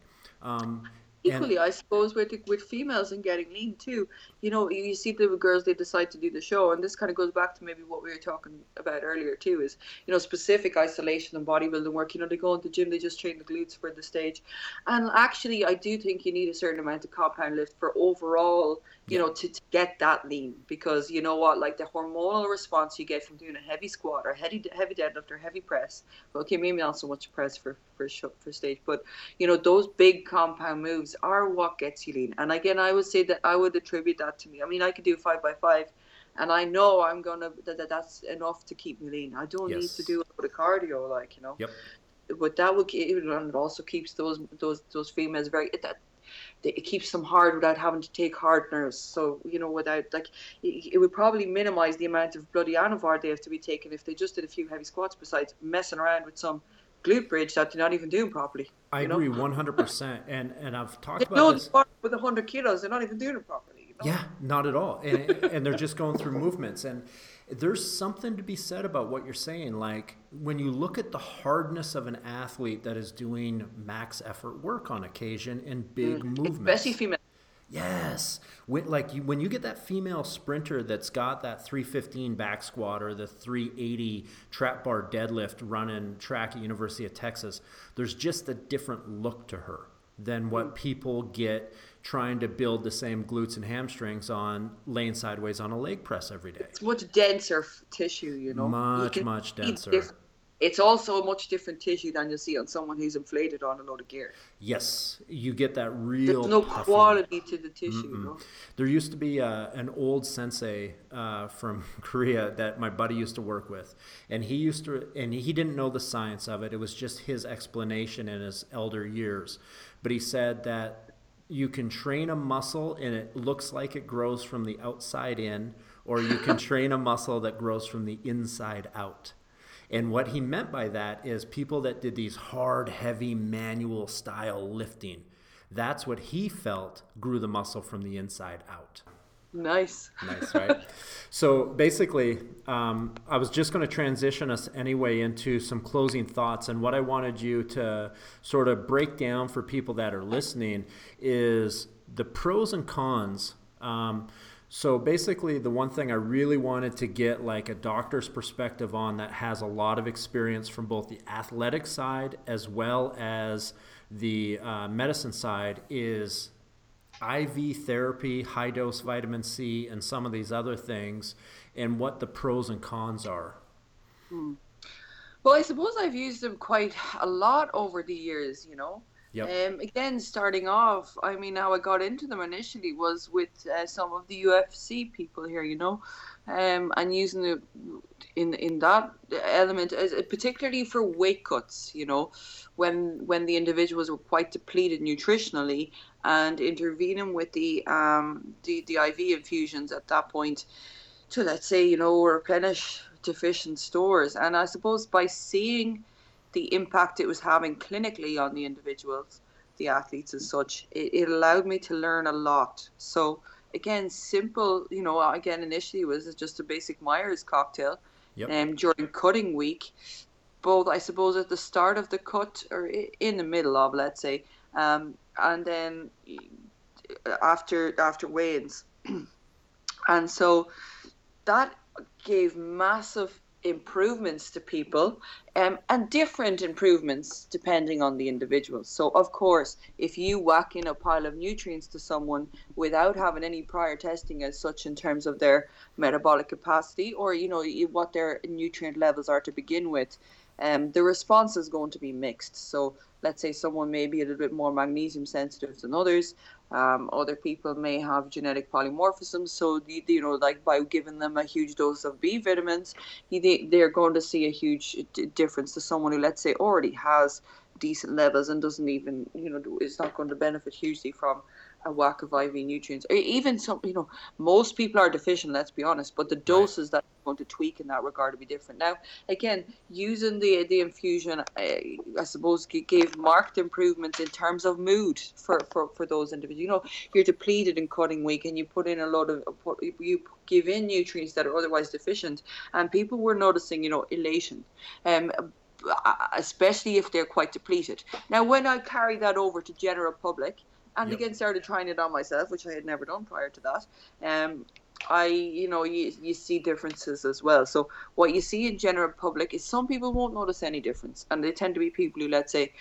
Um, Equally, I suppose with with females and getting lean too. You know, you, you see the girls they decide to do the show, and this kind of goes back to maybe what we were talking about earlier too. Is you know specific isolation and bodybuilding work. You know, they go into the gym, they just train the glutes for the stage, and actually, I do think you need a certain amount of compound lift for overall. You know, to, to get that lean because you know what, like the hormonal response you get from doing a heavy squat or heavy heavy deadlift or heavy press. Okay, maybe not so much press for for for stage, but you know those big compound moves are what gets you lean. And again i would say that i would attribute that to me. I mean i could do five by five and i know i'm gonna that, that that's enough to keep me lean. I don't need to do a bit of cardio like you know. Yep. but that will keep and it also keeps those those those females very that it keeps them hard without having to take hardeners. So you know, without like, it, it would probably minimize the amount of bloody anavar they have to be taking if they just did a few heavy squats besides messing around with some glute bridge that they're not even doing properly. I know? agree one hundred percent, and and I've talked They about this. with hundred kilos, they're not even doing it properly. You know? Yeah, not at all, and, and they're just going through movements, and there's something to be said about what you're saying. Like when you look at the hardness of an athlete that is doing max effort work on occasion in big mm, movements, Especially female. Yes, when, like you, when you get that female sprinter that's got that 315 back squat or the 380 trap bar deadlift running track at University of Texas, there's just a different look to her than what mm. people get trying to build the same glutes and hamstrings on laying sideways on a leg press every day. It's much denser tissue, you know. Much, can much denser. diff- It's also a much different tissue than you see on someone who's inflated on a load of gear. Yes, you get that real. There's no quality to the tissue, you know. There used to be uh, an old sensei uh, from Korea that my buddy used to work with, and he used to, and he didn't know the science of it. It was just his explanation in his elder years. But he said that you can train a muscle and it looks like it grows from the outside in, or you can train a muscle that grows from the inside out. And what he meant by that is people that did these hard, heavy, manual style lifting. That's what he felt grew the muscle from the inside out. Nice. Nice, right? so basically, um, I was just going to transition us anyway into some closing thoughts. And what I wanted you to sort of break down for people that are listening is the pros and cons. Um, so basically, the one thing I really wanted to get like a doctor's perspective on that has a lot of experience from both the athletic side as well as the uh, medicine side is IV therapy, high dose vitamin C, and some of these other things, and what the pros and cons are. Hmm. Well, I suppose I've used them quite a lot over the years, you know. Yep. Um, again, starting off, I mean, how I got into them initially was with uh, some of the UFC people here, you know, um, and using the in in that element, as, particularly for weight cuts, you know, when when the individuals were quite depleted nutritionally, and intervening with the um the, the IV infusions at that point to let's say you know replenish deficient stores, and I suppose by seeing the impact it was having clinically on the individuals, the athletes as such, it, it allowed me to learn a lot. So again, simple, you know, again initially was just a basic Myers cocktail, Yep. um, during cutting week, both I suppose at the start of the cut or in the middle of, let's say, um, and then after after weigh-ins, and so that gave massive improvements to people um, and different improvements depending on the individual. So, of course, if you whack in a pile of nutrients to someone without having any prior testing as such in terms of their metabolic capacity or you know what their nutrient levels are to begin with, um, the response is going to be mixed. So, let's say someone may be a little bit more magnesium sensitive than others. Um, other people may have genetic polymorphisms, so you, you know, like by giving them a huge dose of B vitamins, they, they're going to see a huge difference to someone who, let's say, already has decent levels and doesn't even, you know, is not going to benefit hugely from a whack of IV nutrients. Or even some, you know, most people are deficient, let's be honest, but the doses that are going to tweak in that regard will be different. Now, again, using the the infusion, I, I suppose, gave marked improvements in terms of mood for, for, for those individuals. You know, you're depleted in cutting week and you put in a lot of, you give in nutrients that are otherwise deficient, and people were noticing, you know, elation. Um, especially if they're quite depleted. Now, when I carry that over to general public, and Yep. again started trying it on myself, which I had never done prior to that, um, I, you know, you, you see differences as well. So what you see in general public is some people won't notice any difference, and they tend to be people who, let's say,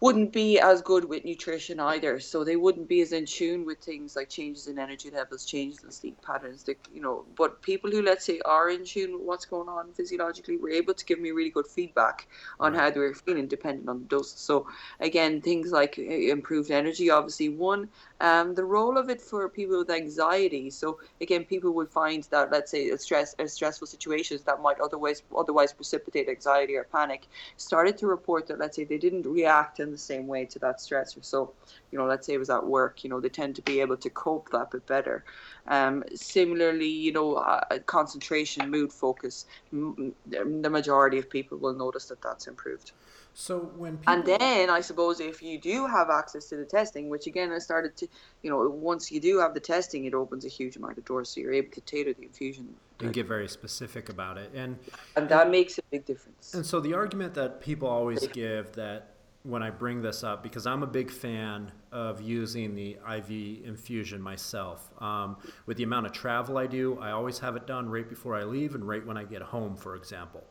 wouldn't be as good with nutrition either. So they wouldn't be as in tune with things like changes in energy levels, changes in sleep patterns. That you know, but people who let's say are in tune with what's going on physiologically were able to give me really good feedback on how they were feeling, depending on the doses. So again, things like uh, improved energy, obviously one. Um, the role of it for people with anxiety. So again, people would find that let's say stress, stressful situations that might otherwise otherwise precipitate anxiety or panic, started to report that let's say they didn't react in the same way to that stressor. So, you know, let's say it was at work, you know, they tend to be able to cope that bit better. Um, similarly, you know, uh, concentration, mood focus, m- the majority of people will notice that that's improved. So when people... and then I suppose if you do have access to the testing, which again I started to, you know, once you do have the testing, it opens a huge amount of doors, so you're able to tailor the infusion and get very specific about it, and and that makes a big difference. And so the argument that people always give that when I bring this up because I'm a big fan of using the IV infusion myself. Um, with the amount of travel I do, I always have it done right before I leave and right when I get home, for example.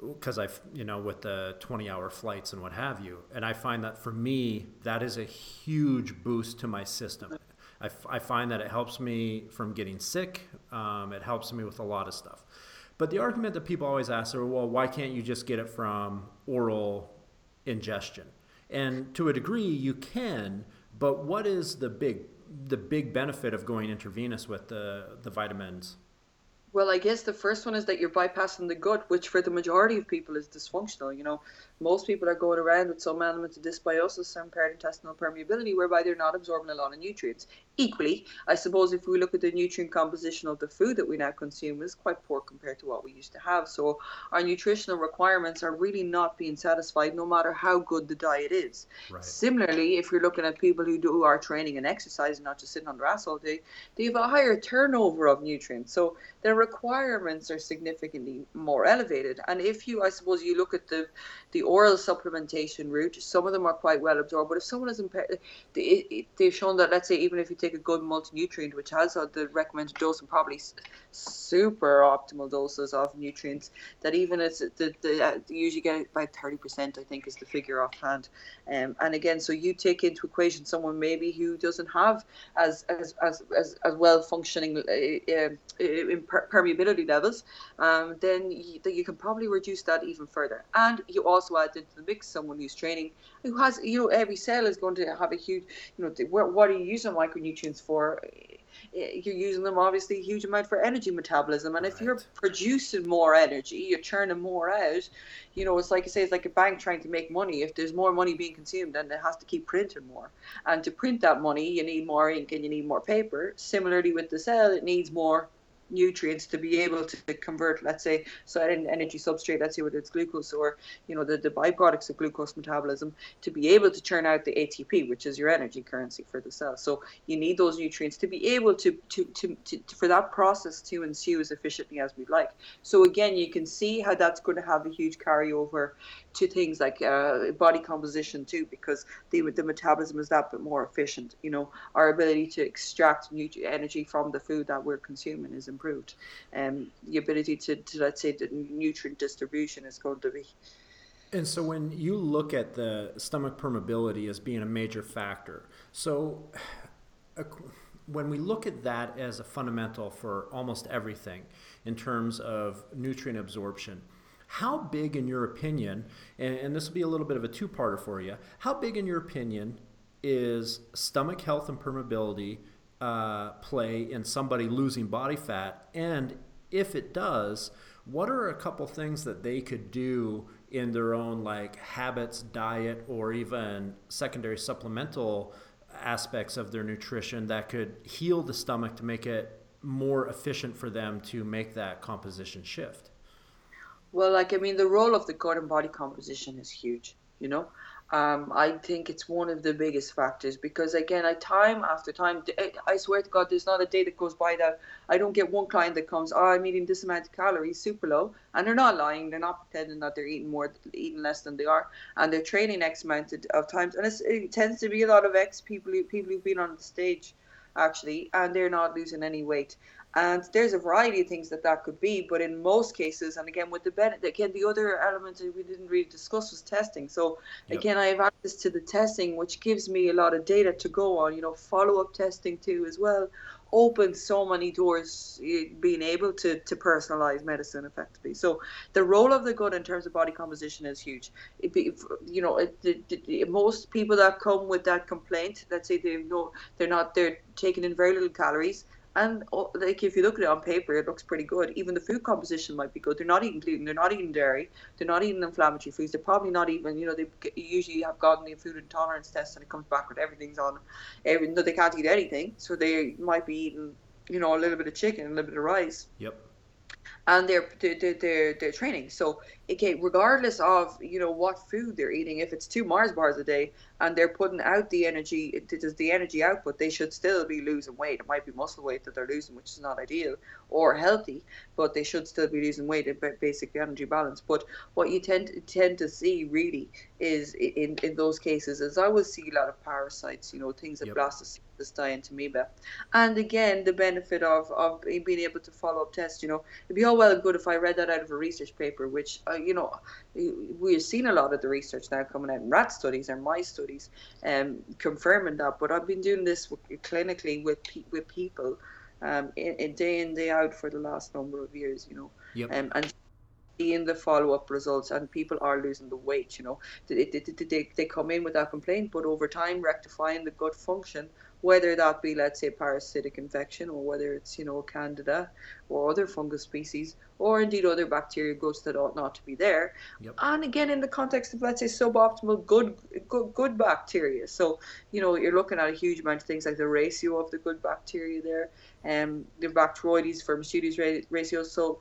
Because I've, you know, with the 20 hour flights and what have you. And I find that for me, that is a huge boost to my system. I, I find that it helps me from getting sick, um, it helps me with a lot of stuff. But the argument that people always ask are, well, why can't you just get it from oral ingestion. And to a degree, you can, but what is the big the big benefit of going intravenous with the the vitamins? Well, I guess the first one is that you're bypassing the gut, which for the majority of people is dysfunctional. You know, most people are going around with some element of dysbiosis and intestinal permeability, whereby they're not absorbing a lot of nutrients. Equally, I suppose if we look at the nutrient composition of the food that we now consume, is quite poor compared to what we used to have. So our nutritional requirements are really not being satisfied, no matter how good the diet is. Right. Similarly, if you're looking at people who do our training and exercise, not just sitting on their ass all day, they have a higher turnover of nutrients. So their requirements are significantly more elevated. And if you, I suppose, you look at the the oral supplementation route, some of them are quite well absorbed. But if someone is impaired, they, they've shown that, let's say, even if you take a good multi-nutrient, which has the recommended dose and probably super optimal doses of nutrients, that even it's the, the uh, usually get about 30%, I think, is the figure offhand. Um, and again, so you take into equation someone maybe who doesn't have as as as as, as well functioning uh, uh, permeability levels, um, then you, you can probably reduce that even further. And you also add into the mix someone who's training, who has, you know, every cell is going to have a huge, you know, what, what are you using micronutrients for? You're using them obviously a huge amount for energy metabolism, and right. if you're producing more energy, you're churning more out. You know, it's like I say, it's like a bank trying to make money. If there's more money being consumed, then it has to keep printing more, and to print that money, you need more ink and you need more paper. Similarly, with the cell, it needs more nutrients to be able to convert, let's say, so an energy substrate, let's say whether it's glucose or, you know, the, the byproducts of glucose metabolism, to be able to churn out the ATP, which is your energy currency for the cell. So you need those nutrients to be able to, to, to, to, for that process to ensue as efficiently as we'd like. So again, you can see how that's going to have a huge carryover to things like uh, body composition too, because the, the metabolism is that bit more efficient. You know, our ability to extract energy from the food that we're consuming is improved. Um, the ability to, to, let's say, the nutrient distribution is going to be. And so when you look at the stomach permeability as being a major factor, so when we look at that as a fundamental for almost everything in terms of nutrient absorption, how big, in your opinion, and, and this will be a little bit of a two parter for you, how big, in your opinion, is stomach health and permeability uh, play in somebody losing body fat? And if it does, what are a couple things that they could do in their own like habits, diet, or even secondary supplemental aspects of their nutrition that could heal the stomach to make it more efficient for them to make that composition shift? Well, like I mean, the role of the gut and body composition is huge. You know, um, I think it's one of the biggest factors because again, I time after time, I swear to God, there's not a day that goes by that I don't get one client that comes, oh, I'm eating this amount of calories, super low, and they're not lying, they're not pretending that they're eating more, eating less than they are, and they're training X amount of times, and it tends to be a lot of ex people, who people who've been on the stage actually, and they're not losing any weight. And there's a variety of things that that could be, but in most cases, and again with the benefit, again the other element that we didn't really discuss was testing. So yep. again, I have access to the testing, which gives me a lot of data to go on. You know, follow up testing too as well opens so many doors eh, being able to, to personalize medicine effectively. So the role of the gut in terms of body composition is huge. Be, you know, it, it, it, most people that come with that complaint, let's say they know they're not they're taking in very little calories and oh, like if you look at it on paper, it looks pretty good. Even the food composition might be good. They're not eating gluten. They're not eating dairy. They're not eating inflammatory foods. They're probably not even. You know, they usually have gotten the food intolerance test, and it comes back with everything's on. Even though they can't eat anything, so they might be eating, you know, a little bit of chicken, a little bit of rice. Yep. and their their their, their training. So okay, regardless of you know what food they're eating, if it's two Mars bars a day and they're putting out the energy, it is the energy output, they should still be losing weight. It might be muscle weight that they're losing, which is not ideal or healthy, but they should still be losing weight at basic energy balance. But what you tend to, tend to see really is in in those cases is I will see a lot of parasites, you know, things that yep. Blastocystis die into amoeba, and again the benefit of of being able to follow up tests. You know, it'd be all well and good if I read that out of a research paper, which uh, you know we've seen a lot of the research now coming out in rat studies and mice studies, um, confirming that. But I've been doing this clinically with with people, um, in, in, day in day out for the last number of years. You know, yep. um, and seeing the follow-up results and people are losing the weight you know they, they, they, they come in without complaint but over time rectifying the gut function whether that be, let's say, parasitic infection or whether it's, you know, candida or other fungus species or indeed other bacteria growths that ought not to be there. Yep. And again, in the context of, let's say, suboptimal good, good, good bacteria. So, you know, you're looking at a huge amount of things like the ratio of the good bacteria there, and um, the Bacteroides firmicutes ratio. So,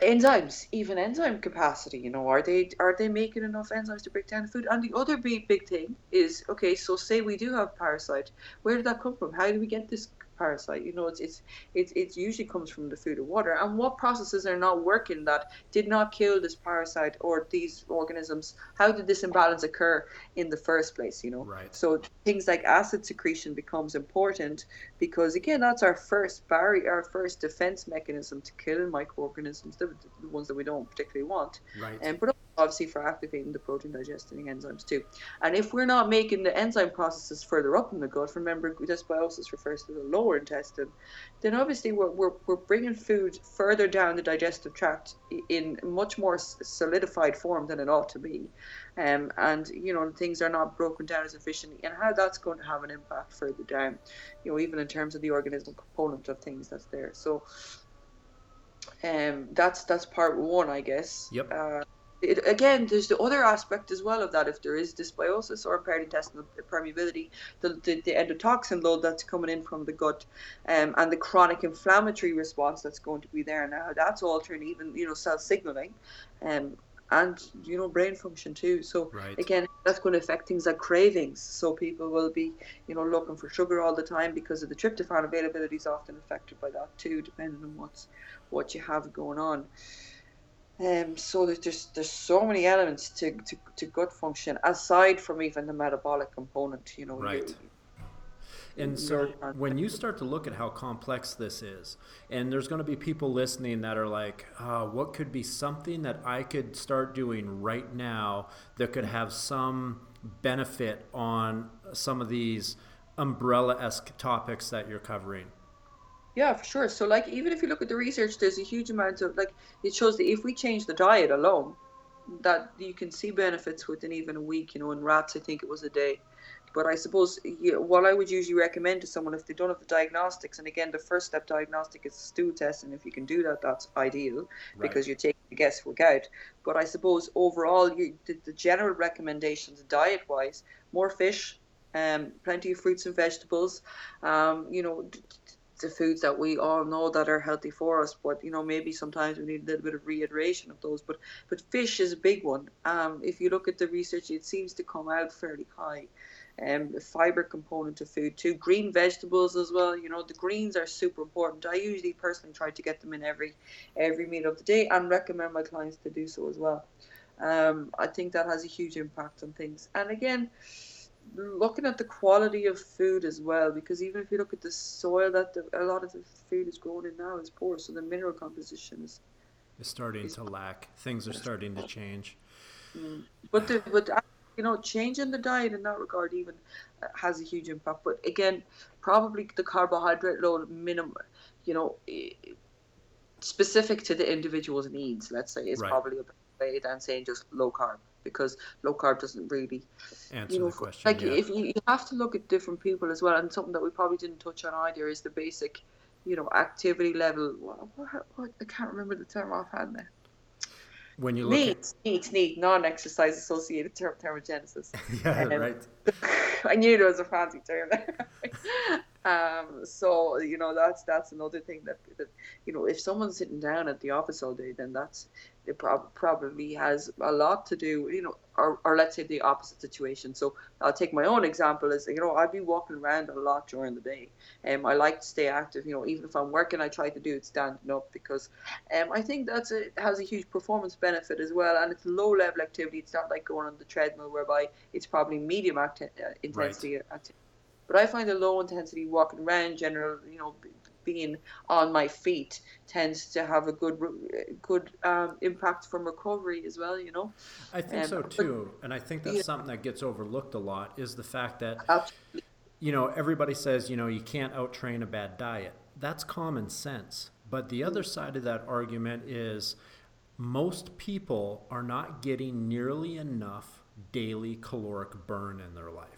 enzymes, even enzyme capacity. You know, are they are they making enough enzymes to break down food? And the other big big thing is okay. So say we do have parasite, where did that come from? How do we get this parasite. You know, it's it's it's it usually comes from the food or water. And what processes are not working that did not kill this parasite or these organisms? How did this imbalance occur in the first place? You know, right. So things like acid secretion becomes important because again, that's our first barrier, our first defense mechanism to killing microorganisms, the, the ones that we don't particularly want. Right. And but obviously for activating the protein digesting enzymes too. And if we're not making the enzyme processes further up in the gut, remember dysbiosis refers to the lower intestine, then obviously we're, we're, we're bringing food further down the digestive tract in much more solidified form than it ought to be. Um, and, you know, things are not broken down as efficiently and how that's going to have an impact further down, you know, even in terms of the organism component of things that's there. So, um, that's that's part one, I guess. Yep. Uh, it, again, there's the other aspect as well of that. If there is dysbiosis or impaired intestinal permeability, the, the, the endotoxin load that's coming in from the gut, um, and the chronic inflammatory response that's going to be there now, that's altering even you know cell signaling, um, and you know brain function too. So right. again, that's going to affect things like cravings. So people will be you know looking for sugar all the time because of the tryptophan availability is often affected by that too, depending on what's what you have going on. Um, so there's just there's so many elements to, to, to gut function aside from even the metabolic component. You know, right. And so when you start to look at how complex this is, and there's going to be people listening that are like, uh, what could be something that I could start doing right now that could have some benefit on some of these umbrella esque topics that you're covering? Yeah, for sure. So, like, even if you look at the research, there's a huge amount of like it shows that if we change the diet alone, that you can see benefits within even a week. You know, in rats, I think it was a day. But I suppose what I would usually recommend to someone if they don't have the diagnostics, and again, the first step diagnostic is stool test, and if you can do that, that's ideal right. because you're taking the guesswork out. But I suppose overall, you, the, the general recommendations diet-wise, more fish, um, plenty of fruits and vegetables, um, you know, the foods that we all know that are healthy for us but you know maybe sometimes we need a little bit of reiteration of those but but fish is a big one. Um, if you look at the research it seems to come out fairly high. Um, the fiber component of food too green vegetables as well you know the greens are super important. I usually personally try to get them in every every meal of the day and recommend my clients to do so as well. Um, i think that has a huge impact on things. And again looking at the quality of food as well, because even if you look at the soil that the, a lot of the food is grown in now is poor, so the mineral composition is is starting is, to lack. Things are starting to change. Mm. But the, but uh, you know, changing the diet in that regard even uh, has a huge impact. But again, probably the carbohydrate load minimum, you know, specific to the individual's needs. Let's say is right. probably a better way than saying just low carb because low carb doesn't really answer you know, the question. Like yeah. if you, you have to look at different people as well, and something that we probably didn't touch on either is the basic, you know, activity level. What, what, what I can't remember the term offhand now. When you look needs, at... needs, need, non-exercise associated term, thermogenesis. yeah, um, right. I knew there was a fancy term there. Um, so you know that's that's another thing that, that you know if someone's sitting down at the office all day, then that's it prob- probably has a lot to do, you know, or, or let's say the opposite situation. So I'll take my own example as, you know, I'd be walking around a lot during the day. and um, I like to stay active, you know, even if I'm working, I try to do it standing up because um, I think that's a, has a huge performance benefit as well. And it's low level activity. It's not like going on the treadmill whereby it's probably medium acti- uh, intensity right. activity. But I find the low intensity walking around, general, you know, being on my feet tends to have a good good um, impact from recovery as well. You know. I think um, so too, and I think that's yeah. something that gets overlooked a lot is the fact that. Absolutely. You know, everybody says, you know, you can't out train a bad diet. That's common sense. But the other side of that argument is most people are not getting nearly enough daily caloric burn in their life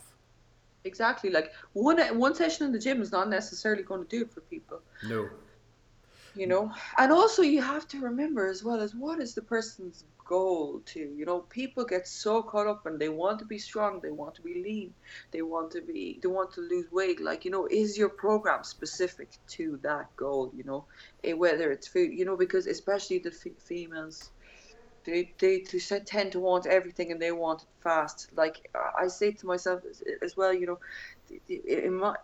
exactly. Like one one session in the gym is not necessarily going to do it for people. No. You know, and also you have to remember as well as what is the person's goal too. You know, people get so caught up and they want to be strong, they want to be lean, they want to be, they want to lose weight. Like you know, is your program specific to that goal? You know, eh, whether it's food, you know, because especially the f- females they, they, they tend to want everything and they want it fast. Like I say to myself as, well, you know, in my,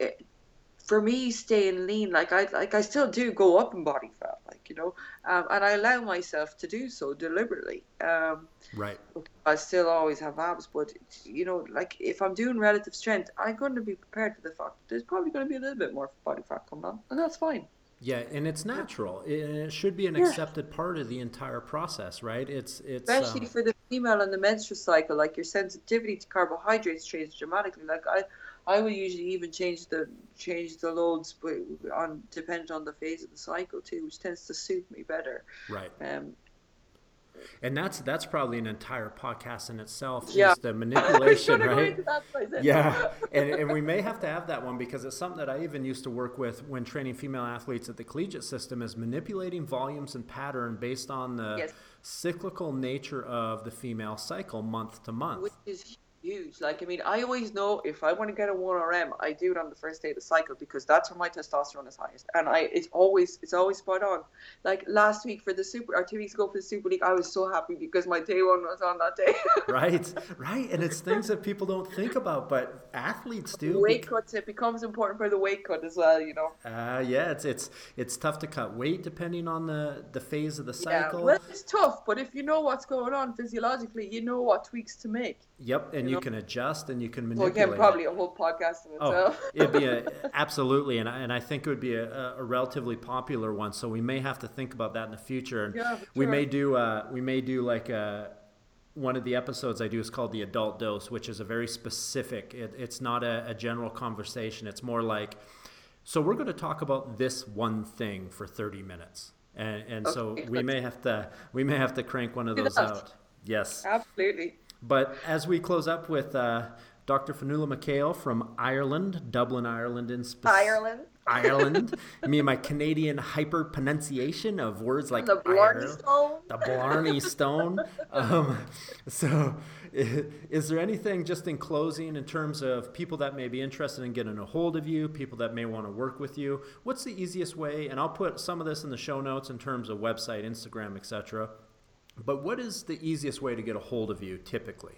for me staying lean, like I like I still do go up in body fat, like you know, um, and I allow myself to do so deliberately. Um, right. I still always have abs, but you know, like if I'm doing relative strength, I'm going to be prepared for the fact that there's probably going to be a little bit more body fat coming on, and that's fine. Yeah, and it's natural. It, should be an yeah. accepted part of the entire process, right? It's it's especially um, for the female and the menstrual cycle. Like your sensitivity to carbohydrates changes dramatically. Like I, I will usually even change the change the loads, on depending on the phase of the cycle too, which tends to suit me better. Right. Um, and that's that's probably an entire podcast in itself yeah. is the manipulation right yeah and, and we may have to have that one because it's something that i even used to work with when training female athletes at the collegiate system is manipulating volumes and pattern based on the yes. cyclical nature of the female cycle month to month which is huge. Like, I mean, I always know if I want to get a 1RM, I do it on the first day of the cycle because that's when my testosterone is highest. And I, it's always, it's always spot on. Like last week for the Super, or two weeks ago for the Super League, I was so happy because my day one was on that day. right, right. And it's things that people don't think about, but athletes do. Weight cuts, it becomes important for the weight cut as well, you know. Uh, yeah, it's, it's, it's tough to cut weight depending on the, the phase of the cycle. Yeah, well, it's tough, but if you know what's going on physiologically, you know what tweaks to make. Yep, and you, you can adjust and you can manipulate. Well, again, probably a whole podcast in oh, itself. Oh, it'd be a, absolutely, and I, and I think it would be a, a, relatively popular one. So we may have to think about that in the future. And yeah, sure. we may do uh, we may do like a uh, one of the episodes I do is called the adult dose, which is a very specific. It, it's not a, a general conversation. It's more like, so we're going to talk about this one thing for 30 minutes, and, and okay. so we may have to we may have to crank one of those out. Yes, absolutely. But as we close up with uh, Dr. Fionnuala McHale from Ireland, Dublin, Ireland, in specific. Ireland. Ireland. Me and my Canadian hyper pronunciation of words like the Blarney Stone. The Blarney Stone. Um, so, is there anything just in closing in terms of people that may be interested in getting a hold of you, people that may want to work with you? What's the easiest way? And I'll put some of this in the show notes in terms of website, Instagram, etc. But what is the easiest way to get a hold of you typically?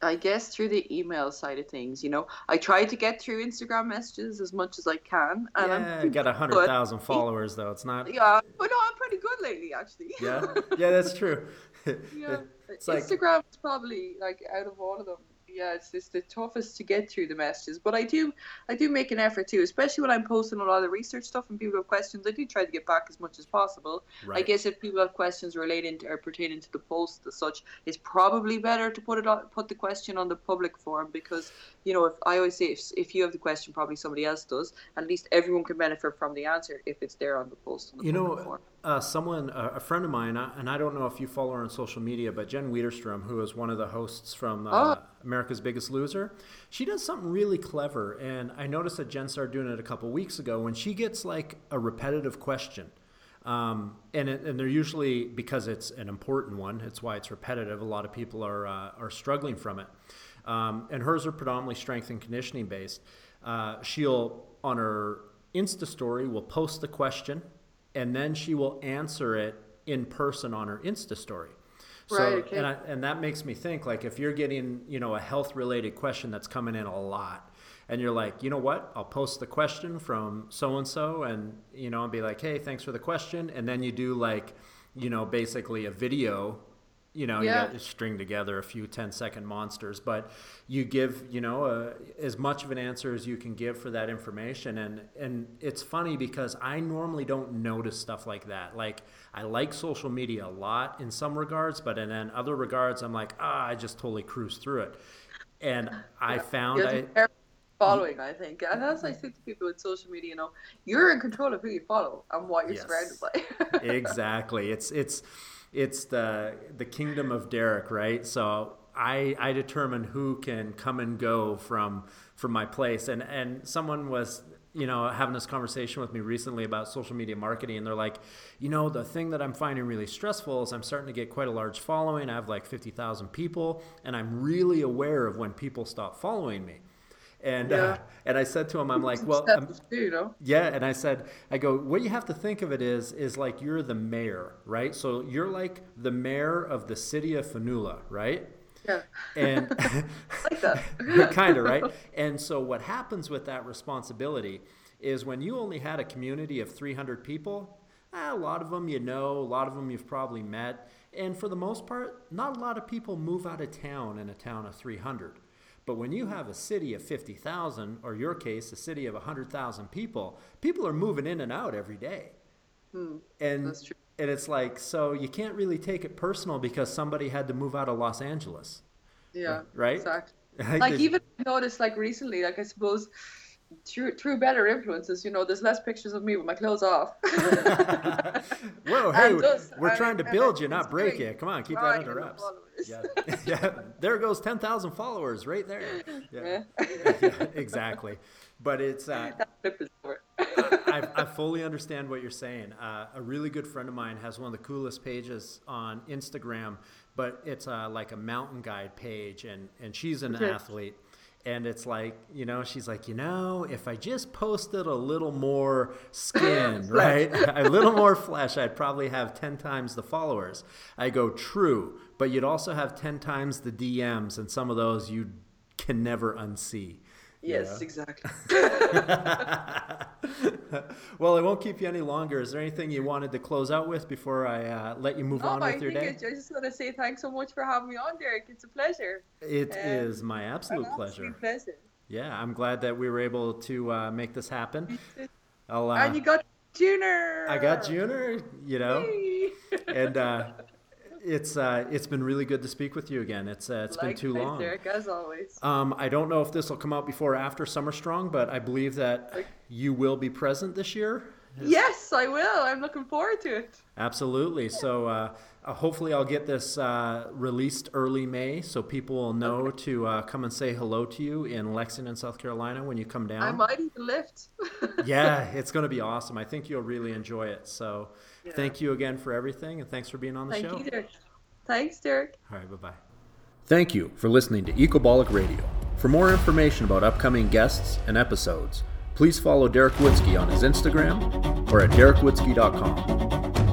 I guess through the email side of things, you know, I try to get through Instagram messages as much as I can. And yeah, I'm got a hundred thousand followers though. It's not. Yeah, but no, I'm pretty good lately, actually. yeah, yeah, that's true. yeah, Instagram like... is probably like out of all of them yeah, it's just the toughest to get through the messages. But I do, I do make an effort too, especially when I'm posting a lot of research stuff and people have questions. I do try to get back as much as possible. Right. I guess if people have questions relating to or pertaining to the post as such, it's probably better to put it on, put the question on the public forum because you know if I always say if, if you have the question, probably somebody else does. At least everyone can benefit from the answer if it's there on the post. On the you know, uh, someone, uh, a friend of mine, and I don't know if you follow her on social media, but Jen Widerstrom, who is one of the hosts from uh, oh. America's Biggest Loser, she does something really clever. And I noticed that Jen started doing it a couple weeks ago when she gets like a repetitive question. Um, and, it, and they're usually because it's an important one. It's why it's repetitive. A lot of people are uh, are struggling from it. Um, and hers are predominantly strength and conditioning based. Uh, she'll on her Insta story will post the question and then she will answer it in person on her Insta story. So, Right, okay. and, I, and that makes me think like if you're getting, you know, a health related question that's coming in a lot and you're like, you know what, I'll post the question from so and so and, you know, and be like, hey, thanks for the question. And then you do like, you know, basically a video you know, Yeah. you got to string together a few 10 second monsters, but you give, you know, uh, as much of an answer as you can give for that information. And, and it's funny because I normally don't notice stuff like that. Like I like social media a lot in some regards, but in, in other regards, I'm like, ah, I just totally cruise through it. And I found Yeah, I, following, I think. And that's I think to people with social media, you know, you're in control of who you follow and what you're Yes. surrounded by. exactly. It's it's it's the the kingdom of Derek, right? So I I determine who can come and go from from my place. And and someone was you know having this conversation with me recently about social media marketing and they're like you know the thing that i'm finding really stressful is i'm starting to get quite a large following i have like 50000 people and i'm really aware of when people stop following me and uh, and i said to him i'm like well I'm, you know. yeah, and I said, I go, what you have to think of it is, is like you're the mayor, right? So you're like the mayor of the city of Fionnuala, right? Yeah. And like that. kind of, right? And so what happens with that responsibility is when you only had a community of 300 people, eh, a lot of them you know, a lot of them you've probably met, and for the most part, not a lot of people move out of town in a town of 300. But when you have a city of 50,000, or your case, a city of 100,000 people, people are moving in and out every day. Hmm, and, That's true. and it's like, so you can't really take it personal because somebody had to move out of Los Angeles. Yeah. Right? Exactly. Like, Like even I noticed like recently, like I suppose through through better influences, you know, there's less pictures of me with my clothes off. Whoa, hey, we're I- trying to build you, not break great. you. Come on, keep that under wraps. Yeah, yeah. There goes ten thousand followers right there. Yeah. Yeah. yeah, exactly. But it's uh, That flip is over. I, I fully understand what you're saying. Uh, a really good friend of mine has one of the coolest pages on Instagram, but it's uh, like a mountain guide page, and, and she's an Okay. athlete. And it's like, you know, she's like, you know, if I just posted a little more skin, right? a little more flesh, I'd probably have 10 times the followers. I go, true, but you'd also have 10 times the DMs, and some of those you can never unsee. Yes, Yeah. exactly. well, I won't keep you any longer. Is there anything you wanted to close out with before I uh, let you move Oh, on I with your think day? I just want to say thanks so much for having me on, Derek. It's a pleasure. It um, is my absolute pleasure. pleasure. Yeah, I'm glad that we were able to uh, make this happen. I'll, uh, and you got Junior. I got Junior, you know, and uh, it's uh, it's been really good to speak with you again. It's uh, it's been too long. Derek, as always. Um, I don't know if this will come out before or after Summer Strong, but I believe that you will be present this year. Yes, I will. I'm looking forward to it. Absolutely. So uh, uh, hopefully I'll get this uh, released early May, so people will know to uh, come and say hello to you in Lexington, South Carolina, when you come down. I might even lift. yeah, it's going to be awesome. I think you'll really enjoy it. So Yeah. thank you again for everything, and thanks for being on the show. Thank show. you, Derek. Thanks, Derek. All right, bye bye. Thank you for listening to Ecobolic Radio. For more information about upcoming guests and episodes, please follow Derek Woodske on his Instagram or at derekwoodske.com.